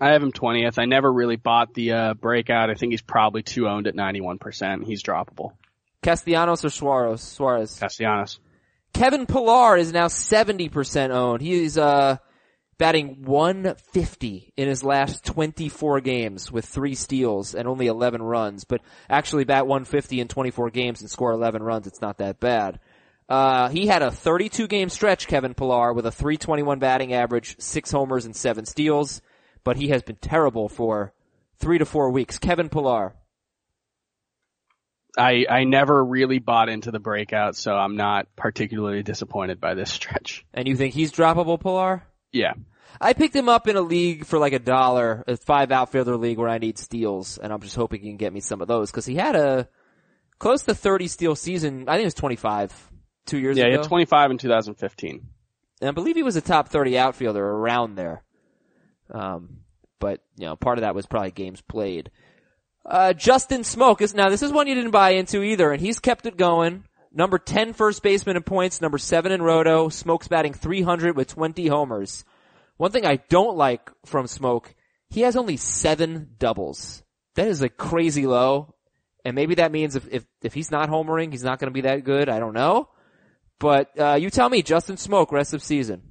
I have him 20th. I never really bought the, uh, breakout. I think he's probably too owned at 91%. He's droppable. Castellanos or Suarez? Suarez. Castellanos. Kevin Pillar is now 70% owned. He's, uh, batting 150 in his last 24 games with three steals and only 11 runs, but actually bat 150 in 24 games and score 11 runs. It's not that bad. Uh, he had a 32 game stretch, Kevin Pillar, with a 321 batting average, six homers and seven steals, but he has been terrible for three to four weeks. Kevin Pillar. I, I never really bought into the breakout, so I'm not particularly disappointed by this stretch. And you think he's droppable, Pillar? Yeah. I picked him up in a league for like a dollar, a five outfielder league where I need steals, and I'm just hoping he can get me some of those because he had a close to 30 steal season. I think it was 25 two years ago. Yeah, he had 25 in 2015. and I believe he was a top 30 outfielder around there. Um, but you know, part of that was probably games played. Uh, Justin Smoak is now this is one you didn't buy into either, and he's kept it going. Number 10 first baseman in points, number 7 in roto. Smoak's batting 300 with 20 homers. One thing I don't like from Smoak, he has only 7 doubles. That is a crazy low. And maybe that means if, if, if he's not homering, he's not going to be that good. I don't know. But, uh, you tell me, Justin Smoak, rest of season.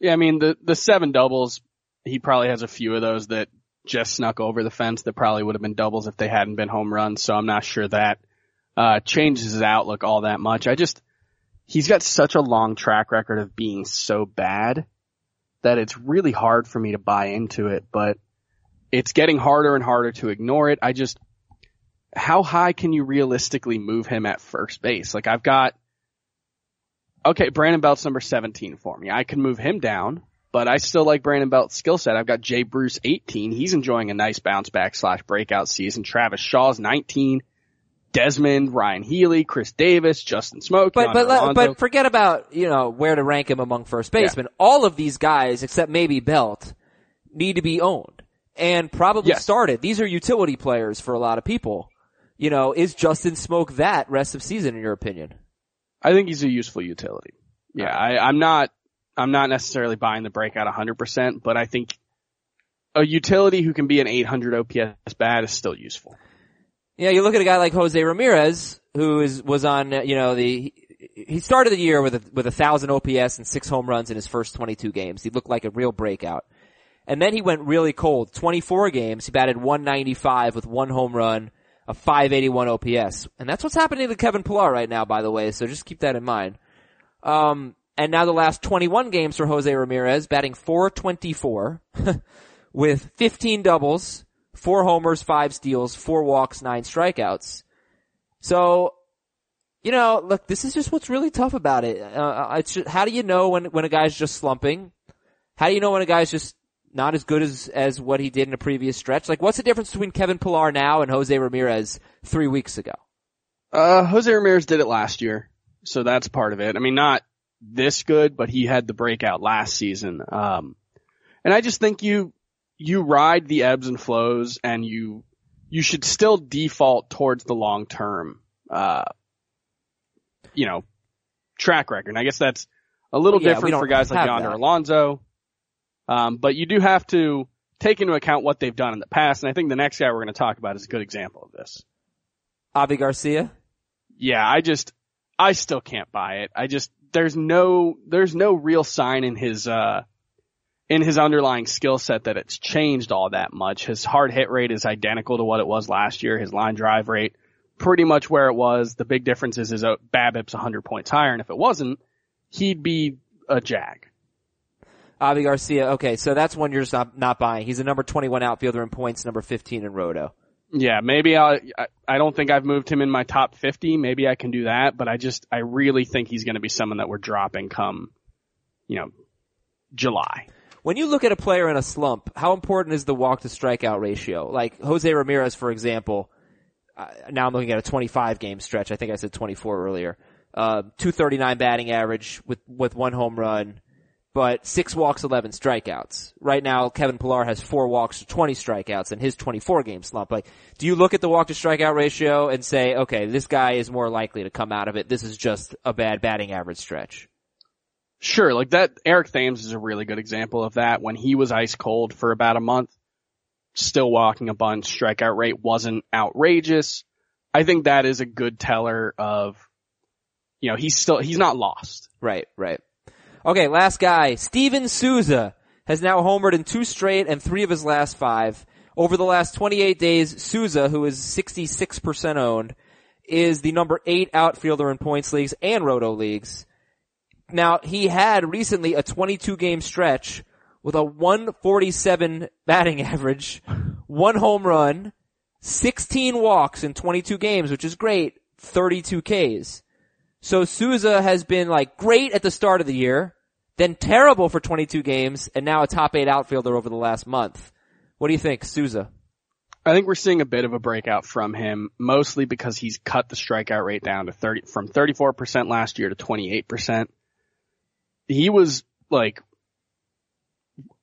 Yeah, I mean, the, the seven doubles, he probably has a few of those that just snuck over the fence that probably would have been doubles if they hadn't been home runs. So I'm not sure that, uh, changes his outlook all that much. I just, he's got such a long track record of being so bad that it's really hard for me to buy into it, but it's getting harder and harder to ignore it. I just, how high can you realistically move him at first base? Like I've got, okay, Brandon Belt's number 17 for me. I can move him down, but I still like Brandon Belt's skill set. I've got Jay Bruce 18. He's enjoying a nice bounce back slash breakout season. Travis Shaw's 19. Desmond, Ryan Healy, Chris Davis, Justin Smoak, But but but forget about you know where to rank him among first basemen. All of these guys, except maybe Belt, need to be owned and probably Yes. started. These are utility players for a lot of people. You know, is Justin Smoak that rest of season in your opinion? I think he's a useful utility. Yeah, I, I'm not, I'm not necessarily buying the breakout 100%, but I think a utility who can be an 800 OPS bat is still useful. Yeah, you look at a guy like Jose Ramirez, who is was on you know the he started the year with a, with a thousand OPS and six home runs in his first 22 games. He looked like a real breakout. And then he went really cold. 24 games, he batted 195 with one home run, a 581 OPS. And that's what's happening to Kevin Pillar right now, by the way, so just keep that in mind. Um, and now the last 21 games for Jose Ramirez, batting 424 with 15 doubles, four homers, five steals, four walks, nine strikeouts. So, you know, look, this is just what's really tough about it. Uh, it's just, how do you know when, when a guy's just slumping? How do you know when a guy's just not as good as, as what he did in a previous stretch? Like, what's the difference between Kevin Pillar now and Jose Ramirez three weeks ago? Uh, Jose Ramirez did it last year, so that's part of it. I mean, not this good, but he had the breakout last season. Um, and I just think you, you ride the ebbs and flows and you, you should still default towards the long term, uh, you know, track record. And I guess that's a little Well, yeah, different for guys like Yonder that. Alonso. Um, but you do have to take into account what they've done in the past. And I think the next guy we're going to talk about is a good example of this. Avi Garcia? Yeah, I just, I still can't buy it. I just, there's no, there's no real sign in his, uh, in his underlying skill set that it's changed all that much. His hard hit rate is identical to what it was last year. His line drive rate, pretty much where it was. The big difference is his uh, BABIP's 100 points higher, and if it wasn't, he'd be a jag. Avi Garcia, okay, so that's one you're just not, not buying. He's a number 21 outfielder in points, number 15 in roto. Yeah, maybe I'll, I, I don't think I've moved him in my top 50. Maybe I can do that, but I just, I really think he's going to be someone that we're dropping come, you know, July. When you look at a player in a slump, how important is the walk to strikeout ratio? Like Jose Ramirez, for example, uh, now I'm looking at a 25 game stretch. I think I said 24 earlier. Uh, 239 batting average with, with one home run, but six walks, 11 strikeouts. Right now, Kevin Pillar has four walks to 20 strikeouts in his 24 game slump. Like, do you look at the walk to strikeout ratio and say, okay, this guy is more likely to come out of it. This is just a bad batting average stretch. Sure, like that, Eric Thames is a really good example of that. When he was ice cold for about a month, still walking a bunch, strikeout rate wasn't outrageous. I think that is a good teller of, you know, he's still, he's not lost. Right, right. Okay, last guy, Steven Souza has now homered in two straight and three of his last five. Over the last 28 days, Souza, who is 66% owned, is the number eight outfielder in points leagues and roto leagues. Now, he had recently a 22 game stretch with a 147 batting average, one home run, 16 walks in 22 games, which is great, 32 Ks. So Souza has been like great at the start of the year, then terrible for 22 games, and now a top eight outfielder over the last month. What do you think, Souza? I think we're seeing a bit of a breakout from him, mostly because he's cut the strikeout rate down to 30, from 34% last year to 28%. He was like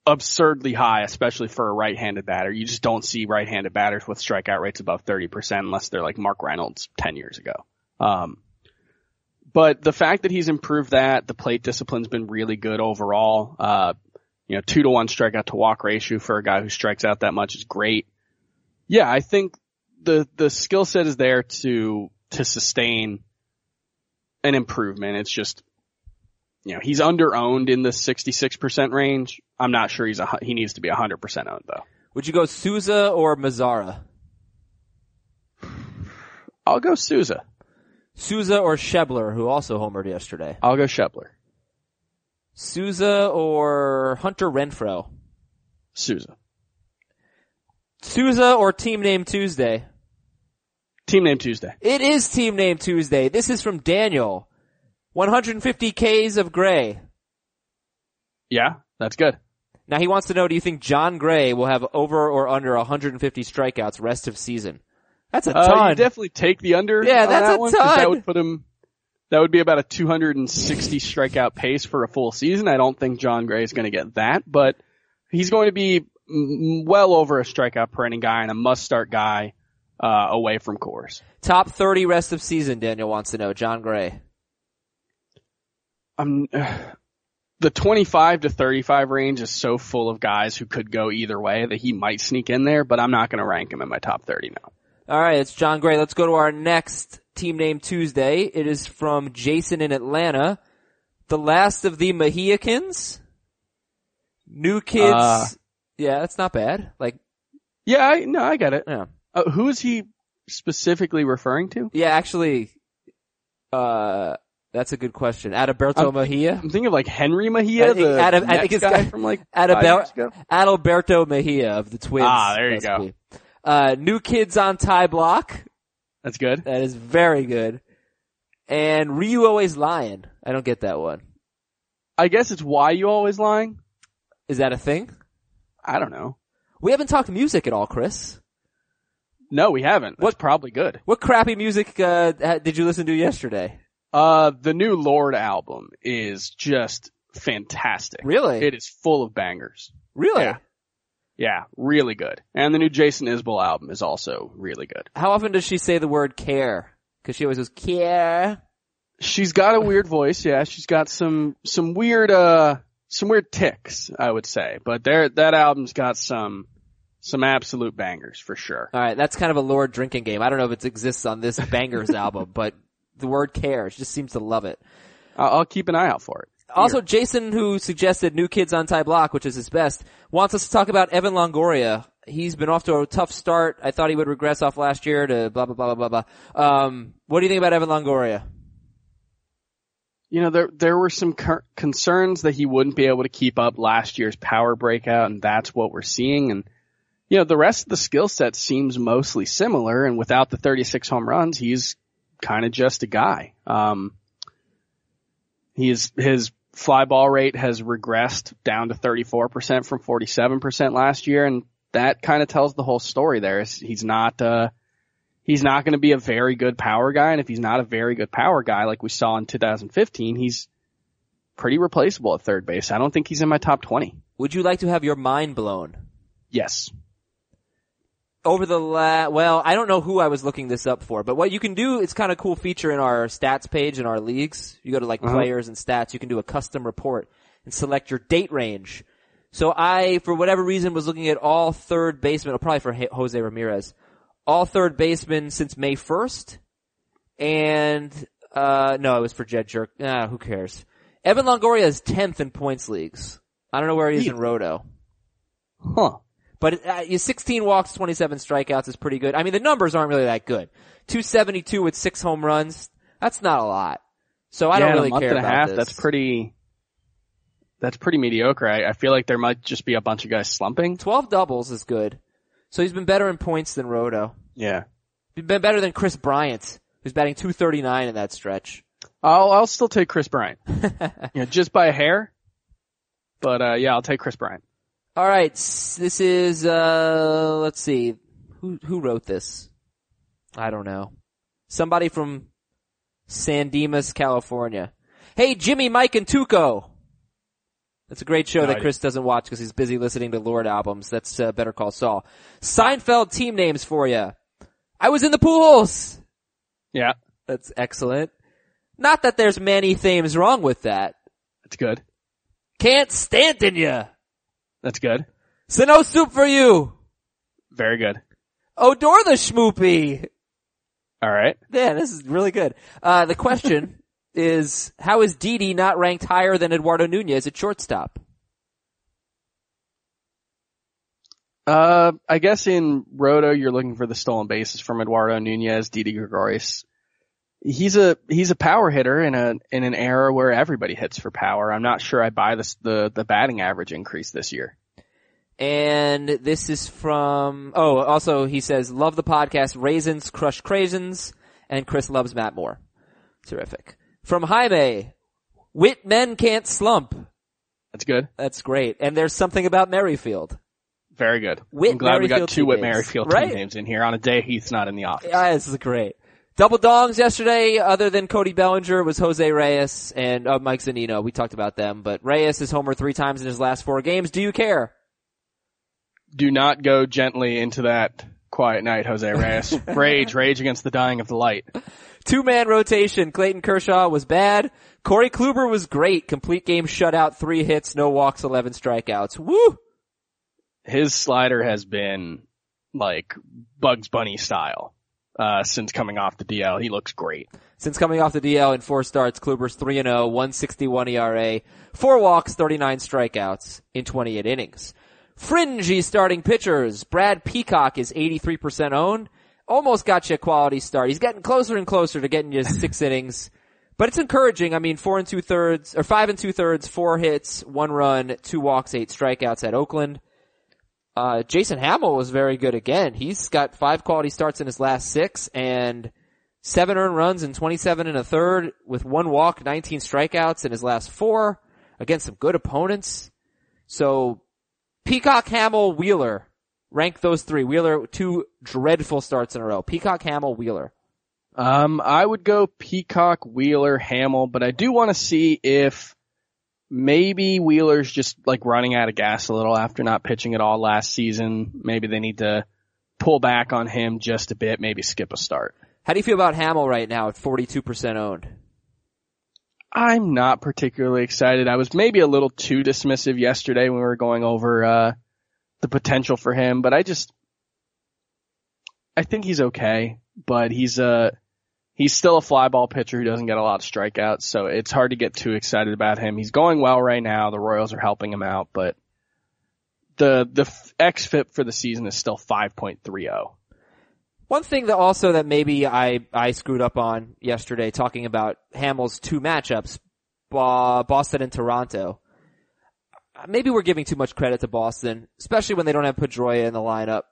absurdly high, especially for a right-handed batter. You just don't see right-handed batters with strikeout rates above 30% unless they're like Mark Reynolds 10 years ago. Um, but the fact that he's improved that, the plate discipline's been really good overall. Uh, you know, two to one strikeout to walk ratio for a guy who strikes out that much is great. Yeah, I think the, the skill set is there to, to sustain an improvement. It's just, you know, he's under owned in the 66% range. I'm not sure he's a, he needs to be 100% owned though. Would you go Souza or Mazara? I'll go Souza. Souza or Schebler, who also homered yesterday? I'll go Schebler. Souza or Hunter Renfroe? Souza. Souza or Team Name Tuesday? Team name Tuesday. It is Team Name Tuesday. This is from Daniel. 150 Ks of Gray. Yeah, that's good. Now he wants to know, do you think Jon Gray will have over or under 150 strikeouts rest of season? That's a Uh, ton. you definitely take the under. Yeah, on that's that a one, 'cause That would put him. That would be about a 260 strikeout pace for a full season. I don't think Jon Gray is going to get that, but he's going to be well over a strikeout per inning guy and a must-start guy uh, away from Coors. Top 30 rest of season, Daniel wants to know. Jon Gray. I'm, the 25 to 35 range is so full of guys who could go either way that he might sneak in there, but I'm not going to rank him in my top 30 now. Alright, it's Jon Gray. Let's go to our next Team Name Tuesday. It is from Jason in Atlanta. The last of the Mahicans. New kids. Uh. yeah, that's not bad. Like, Yeah, I, no, I get it. yeah. Uh, who is he specifically referring to? Yeah, actually, uh, that's a good question. Adalberto Um, Mejia? I'm thinking of like Jenrry Mejia, I think the Adam- I think it's guy from like five Adabel- years ago. Adalberto Mejia of the Twins. Ah, there you recipe. Uh, new kids on tie block. That's good. That is very good. And Ryu always lying. I don't get that one. I guess it's why you always lying. Is that a thing? I don't know. We haven't talked music at all, Chris. No, we haven't. That's What- probably good. What crappy music uh, did you listen to yesterday? Uh, the new Lorde album is just fantastic. Really? It is full of bangers. really? Yeah. Yeah, really good. And the new Jason Isbell album is also really good. How often does she say the word care? Cause she always goes, care. She's got a weird voice, yeah. She's got some, some weird, uh, some weird ticks, I would say. But there, that album's got some, some absolute bangers for sure. Alright, that's kind of a Lorde drinking game. I don't know if it exists on this Bangers album, but the word care, she just seems to love it. I'll keep an eye out for it. Also, Jason, who suggested New Kids on Tie Block, which is his best, wants us to talk about Evan Longoria. He's been off to a tough start. I thought he would regress off last year to blah, blah, blah, blah, blah, blah. Um, what do you think about Evan Longoria? You know, there, there were some cur- concerns that he wouldn't be able to keep up last year's power breakout and that's what we're seeing. And, you know, the rest of the skill set seems mostly similar and without the 36 home runs, he's kind of just a guy. Um, he's, his fly ball rate has regressed down to 34% from 47% last year. And that kind of tells the whole story there. He's not, uh, he's not going to be a very good power guy. And if he's not a very good power guy, like we saw in 2015, he's pretty replaceable at third base. I don't think he's in my top 20. Would you like to have your mind blown? Yes. Over the la- well, I don't know who I was looking this up for, but what you can do, it's kind of cool feature in our stats page in our leagues. You go to like Uh-huh. players and stats, you can do a custom report and select your date range. So I, for whatever reason, was looking at all third basemen, probably for Jose Ramirez, all third basemen since May 1st, and, uh, no, it was for Jed Jerk. Ah, who cares? Evan Longoria is 10th in points leagues. I don't know where he is in Roto. Huh. But uh, 16 walks, 27 strikeouts is pretty good. I mean, the numbers aren't really that good. 272 with six home runs. That's not a lot. So I yeah, don't really a month care and a about half. this. That's pretty. That's pretty mediocre. I, I feel like there might just be a bunch of guys slumping. 12 doubles is good. So he's been better in points than Roto. Yeah. He's been better than Kris Bryant, who's batting 239 in that stretch. I'll I'll still take Kris Bryant. you know, just by a hair. But uh yeah, I'll take Kris Bryant. All right, this is uh let's see. Who who wrote this? I don't know. Somebody from San Dimas, California. Hey, Jimmy, Mike, and Tuco. That's a great show that Chris doesn't watch because he's busy listening to Lorde albums. That's uh, Better Call Saul. Seinfeld team names for you. I was in the pools. Yeah, That's excellent. Not that there's many things wrong with that. that's good. Can't stand in ya. That's good. So no soup for you. Very good. Odor the schmoopy. All right. Yeah, this is really good. Uh, the question is, how is Didi not ranked higher than Eduardo Nunez at shortstop? Uh, I guess in Roto, you're looking for the stolen bases from Eduardo Nunez, Didi Gregorius. He's a, he's a power hitter in a, in an era where everybody hits for power. I'm not sure I buy this, the, the batting average increase this year. And this is from, oh, also he says, love the podcast, Raisins Crush Craisins, and Chris loves Matt Moore. Terrific. From Jaime, Wit Men Can't Slump. That's good. That's great. And there's something about Merrifield. Very good. Whit I'm glad we got two Whit names. Merrifield Right? names in here on a day Heath's not in the office. Yeah, this is great. Double dongs yesterday, other than Cody Bellinger, was Jose Reyes and uh, Mike Zunino. We talked about them, but Reyes is homer three times in his last four games. Do you care? Do not go gently into that quiet night, Jose Reyes. rage, rage against the dying of the light. Two man rotation. Clayton Kershaw was bad. Corey Kluber was great. Complete game shutout, three hits, no walks, 11 strikeouts. Woo! His slider has been like Bugs Bunny style. Uh, since coming off the DL. He looks great. Since coming off the DL in four starts, Kluber's 3 and 0, 161 ERA, four walks, 39 strikeouts in 28 innings. Fringy starting pitchers. Brad Peacock is 83% owned. Almost got you a quality start. He's getting closer and closer to getting you six innings. But it's encouraging. I mean, four and two thirds, or five and two thirds, four hits, one run, two walks, eight strikeouts at Oakland. Uh, Jason Hammel was very good again. He's got five quality starts in his last six and seven earned runs and 27 and a third with one walk, 19 strikeouts in his last four against some good opponents. So Peacock, Hammel, Wheeler, rank those three. Wheeler, two dreadful starts in a row. Peacock, Hammel, Wheeler. Um, I would go Peacock, Wheeler, Hammel, but I do want to see if maybe Wheeler's just like running out of gas a little after not pitching at all last season. Maybe they need to pull back on him just a bit, maybe skip a start. How do you feel about Hammel right now at 42% owned? I'm not particularly excited. I was maybe a little too dismissive yesterday when we were going over, uh, the potential for him, but I just, I think he's okay, but he's, uh, he's still a fly ball pitcher who doesn't get a lot of strikeouts, so it's hard to get too excited about him. He's going well right now. The Royals are helping him out, but the, the X FIP for the season is still 5.30. One thing that also that maybe I, I screwed up on yesterday talking about Hammel's two matchups, Boston and Toronto. Maybe we're giving too much credit to Boston, especially when they don't have Pedroia in the lineup.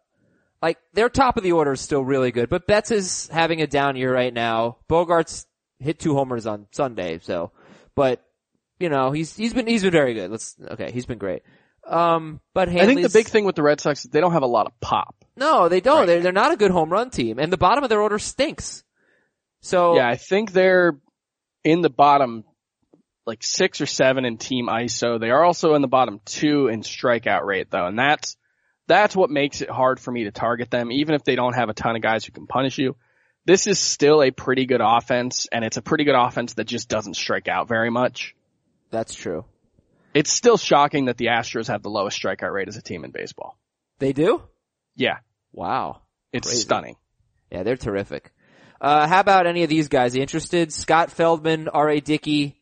Like, their top of the order is still really good, but Betts is having a down year right now. Bogaerts hit two homers on Sunday, so, but, you know, he's, he's been, he's been very good. Let's, okay, he's been great. Um, but Hanley's, I think the big thing with the Red Sox is they don't have a lot of pop. No, they don't. Right. They're, they're not a good home run team, and the bottom of their order stinks. So yeah, I think they're in the bottom like six or seven in team ISO. They are also in the bottom two in strikeout rate though, and that's that's what makes it hard for me to target them, even if they don't have a ton of guys who can punish you. This is still a pretty good offense, and it's a pretty good offense that just doesn't strike out very much. That's true. It's still shocking that the Astros have the lowest strikeout rate as a team in baseball. They do? Yeah. Wow. It's Crazy. stunning. Yeah, they're terrific. Uh, how about any of these guys? You interested? Scott Feldman, R.A. Dickey,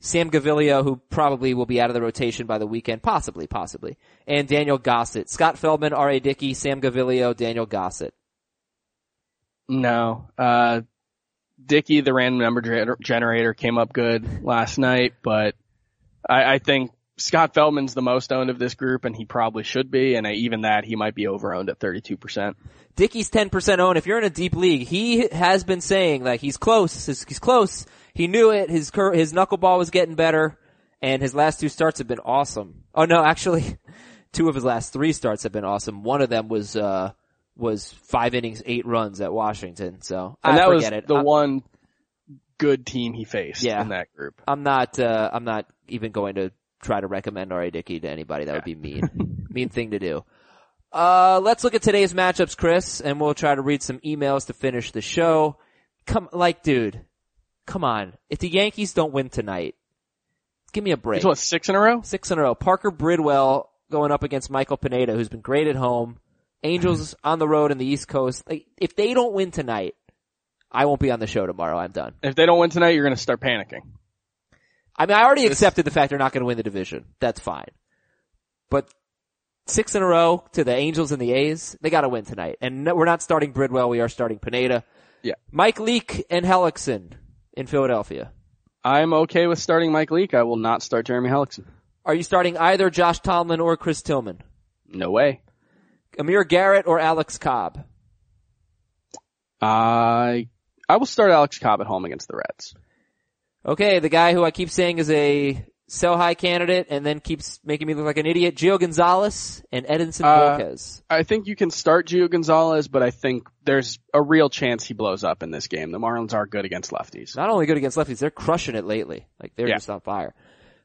Sam Gaviglio, who probably will be out of the rotation by the weekend, possibly, possibly, and Daniel Gossett. Scott Feldman, R.A. Dickey, Sam Gaviglio, Daniel Gossett. No. Uh, Dickey, the random number generator, came up good last night, but I, I think Scott Feldman's the most owned of this group, and he probably should be. And even that, he might be over owned at 32%. Dickey's 10% owned. If you're in a deep league, he has been saying that he's close. He's, he's close. He knew it. His cur- his knuckleball was getting better, and his last two starts have been awesome. Oh no, actually, two of his last three starts have been awesome. One of them was uh was five innings, eight runs at Washington. So and I that was it. the I'm, one good team he faced Yeah. in that group. I'm not. Uh, I'm not even going to try to recommend R.A. Dickey to anybody. That would be mean. mean thing to do. Uh, let's look at today's matchups, Chris, and we'll try to read some emails to finish the show. Come, like, dude, come on. If the Yankees don't win tonight, give me a break. It's what, six in a row? Six in a row. Parker Bridwell going up against Michael Pineda, who's been great at home. Angels on the road in the East Coast. Like, if they don't win tonight, I won't be on the show tomorrow. I'm done. If they don't win tonight, you're gonna start panicking. I mean, I already accepted the fact they're not going to win the division. That's fine. But six in a row to the Angels and the A's, they got to win tonight. And no, we're not starting Bridwell, we are starting Pineda. Yeah. Mike Leake and Hellickson in Philadelphia. I'm okay with starting Mike Leake. I will not start Jeremy Hellickson. Are you starting either Josh Tomlin or Chris Tillman? No way. Amir Garrett or Alex Cobb? I I will start Alex Cobb at home against the Reds. Okay, the guy who I keep saying is a sell high candidate and then keeps making me look like an idiot, Gio Gonzalez and Edinson Uh, Volquez. I think you can start Gio Gonzalez, but I think there's a real chance he blows up in this game. The Marlins are good against lefties. Not only good against lefties, they're crushing it lately. Like they're Yeah. just on fire.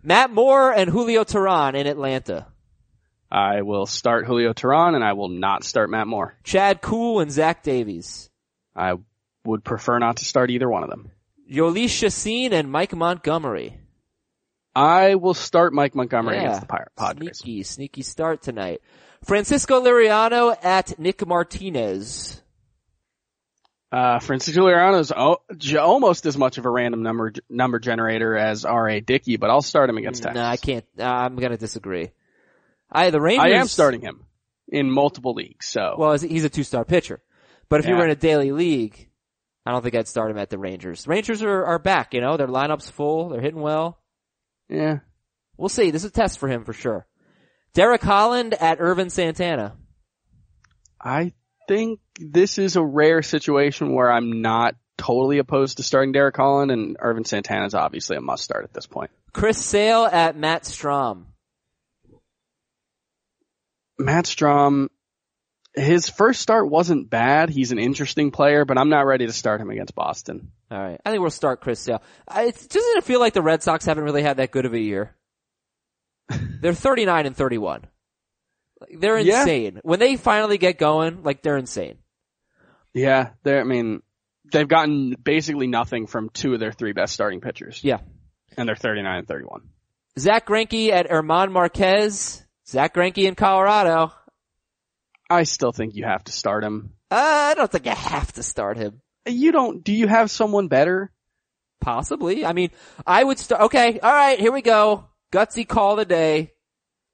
Matt Moore and Julio Teheran in Atlanta. I will start Julio Teheran and I will not start Matt Moore. Chad Kuhl and Zach Davies. I would prefer not to start either one of them. Jhoulys Chacin and Mike Montgomery. I will start Mike Montgomery Yeah. against the Padres. Sneaky, sneaky start tonight. Francisco Liriano at Nick Martinez. Uh, Francisco Liriano's o- j- almost as much of a random number number generator as R.A. Dickey, but I'll start him against Texas. No, I can't. I'm going to disagree. I the Rangers. I am starting him in multiple leagues, so. Well, he's a two-star pitcher, but if you were in a daily league, I don't think I'd start him at the Rangers. Rangers are are back. You know, their lineup's full. They're hitting well. yeah. We'll see. This is a test for him for sure. Derek Holland at Ervin Santana. I think this is a rare situation where I'm not totally opposed to starting Derek Holland and Ervin Santana is obviously a must start at this point. Chris Sale at Matt Strahm. Matt Strahm, his first start wasn't bad. He's an interesting player, but I'm not ready to start him against Boston. All right. I think we'll start Chris Sale. I- It doesn't it feel like the Red Sox haven't really had that good of a year. They're 39 and 31. They're Yeah. insane. When they finally get going, like they're insane. Yeah, they're, I mean, they've gotten basically nothing from two of their three best starting pitchers. Yeah. And they're 39 and 31. Zack Greinke at German Marquez. Zack Greinke in Colorado. I still think you have to start him. Uh, I don't think I have to start him. You don't, do you have someone better? Possibly. I mean, I would start, okay, alright, here we go. Gutsy call the day.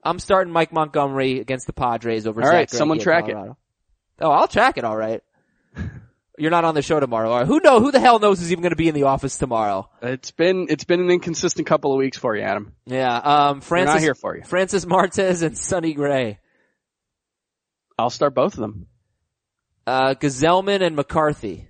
I'm starting Mike Montgomery against the Padres over All Zach someone track it. Oh, I'll track it alright. You're not on the show tomorrow. Who know, who the hell knows who's even gonna be in the office tomorrow? It's been, it's been an inconsistent couple of weeks for you, Adam. Yeah, um, We're Francis, not here for you. Francis Martes and Sonny Gray. I'll start both of them. Uh, Gsellman and McCarthy.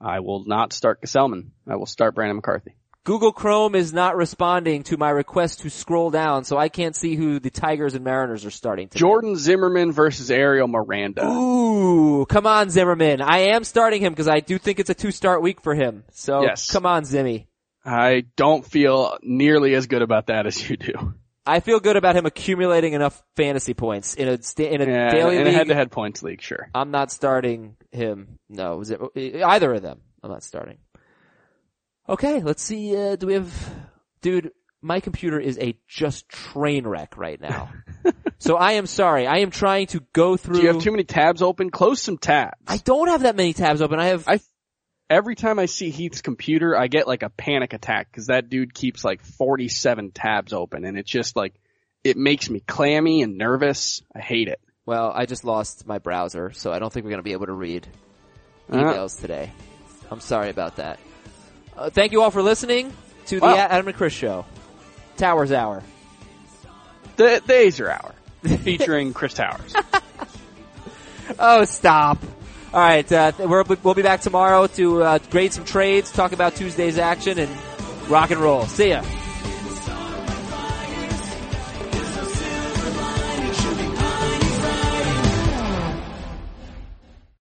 I will not start Gsellman. I will start Brandon McCarthy. Google Chrome is not responding to my request to scroll down, so I can't see who the Tigers and Mariners are starting today. Jordan Zimmermann versus Ariel Miranda. Ooh, come on Zimmermann. I am starting him because I do think it's a two start week for him. So Yes. come on Zimmy. I don't feel nearly as good about that as you do. I feel good about him accumulating enough fantasy points in a sta- in a daily in a head-to-head points league, sure. I'm not starting him. No, is it, either of them. I'm not starting. Okay, let's see. Uh, do we have, dude? My computer is a just train wreck right now. so I am sorry. I am trying to go through. Do you have too many tabs open? Close some tabs. I don't have that many tabs open. I have. I every time I see Heath's computer, I get like a panic attack because that dude keeps like 47 tabs open and it's just like, it makes me clammy and nervous. I hate it. well, I just lost my browser, so I don't think we're going to be able to read Uh, emails today. I'm sorry about that. Uh, thank you all for listening to the Wow. Adam and Chris show. Towers Hour. the, the Aizer Hour featuring Chris Towers. Oh, stop. All right, uh, we're, we'll be back tomorrow to uh, grade some trades, talk about Tuesday's action, and rock and roll. See ya.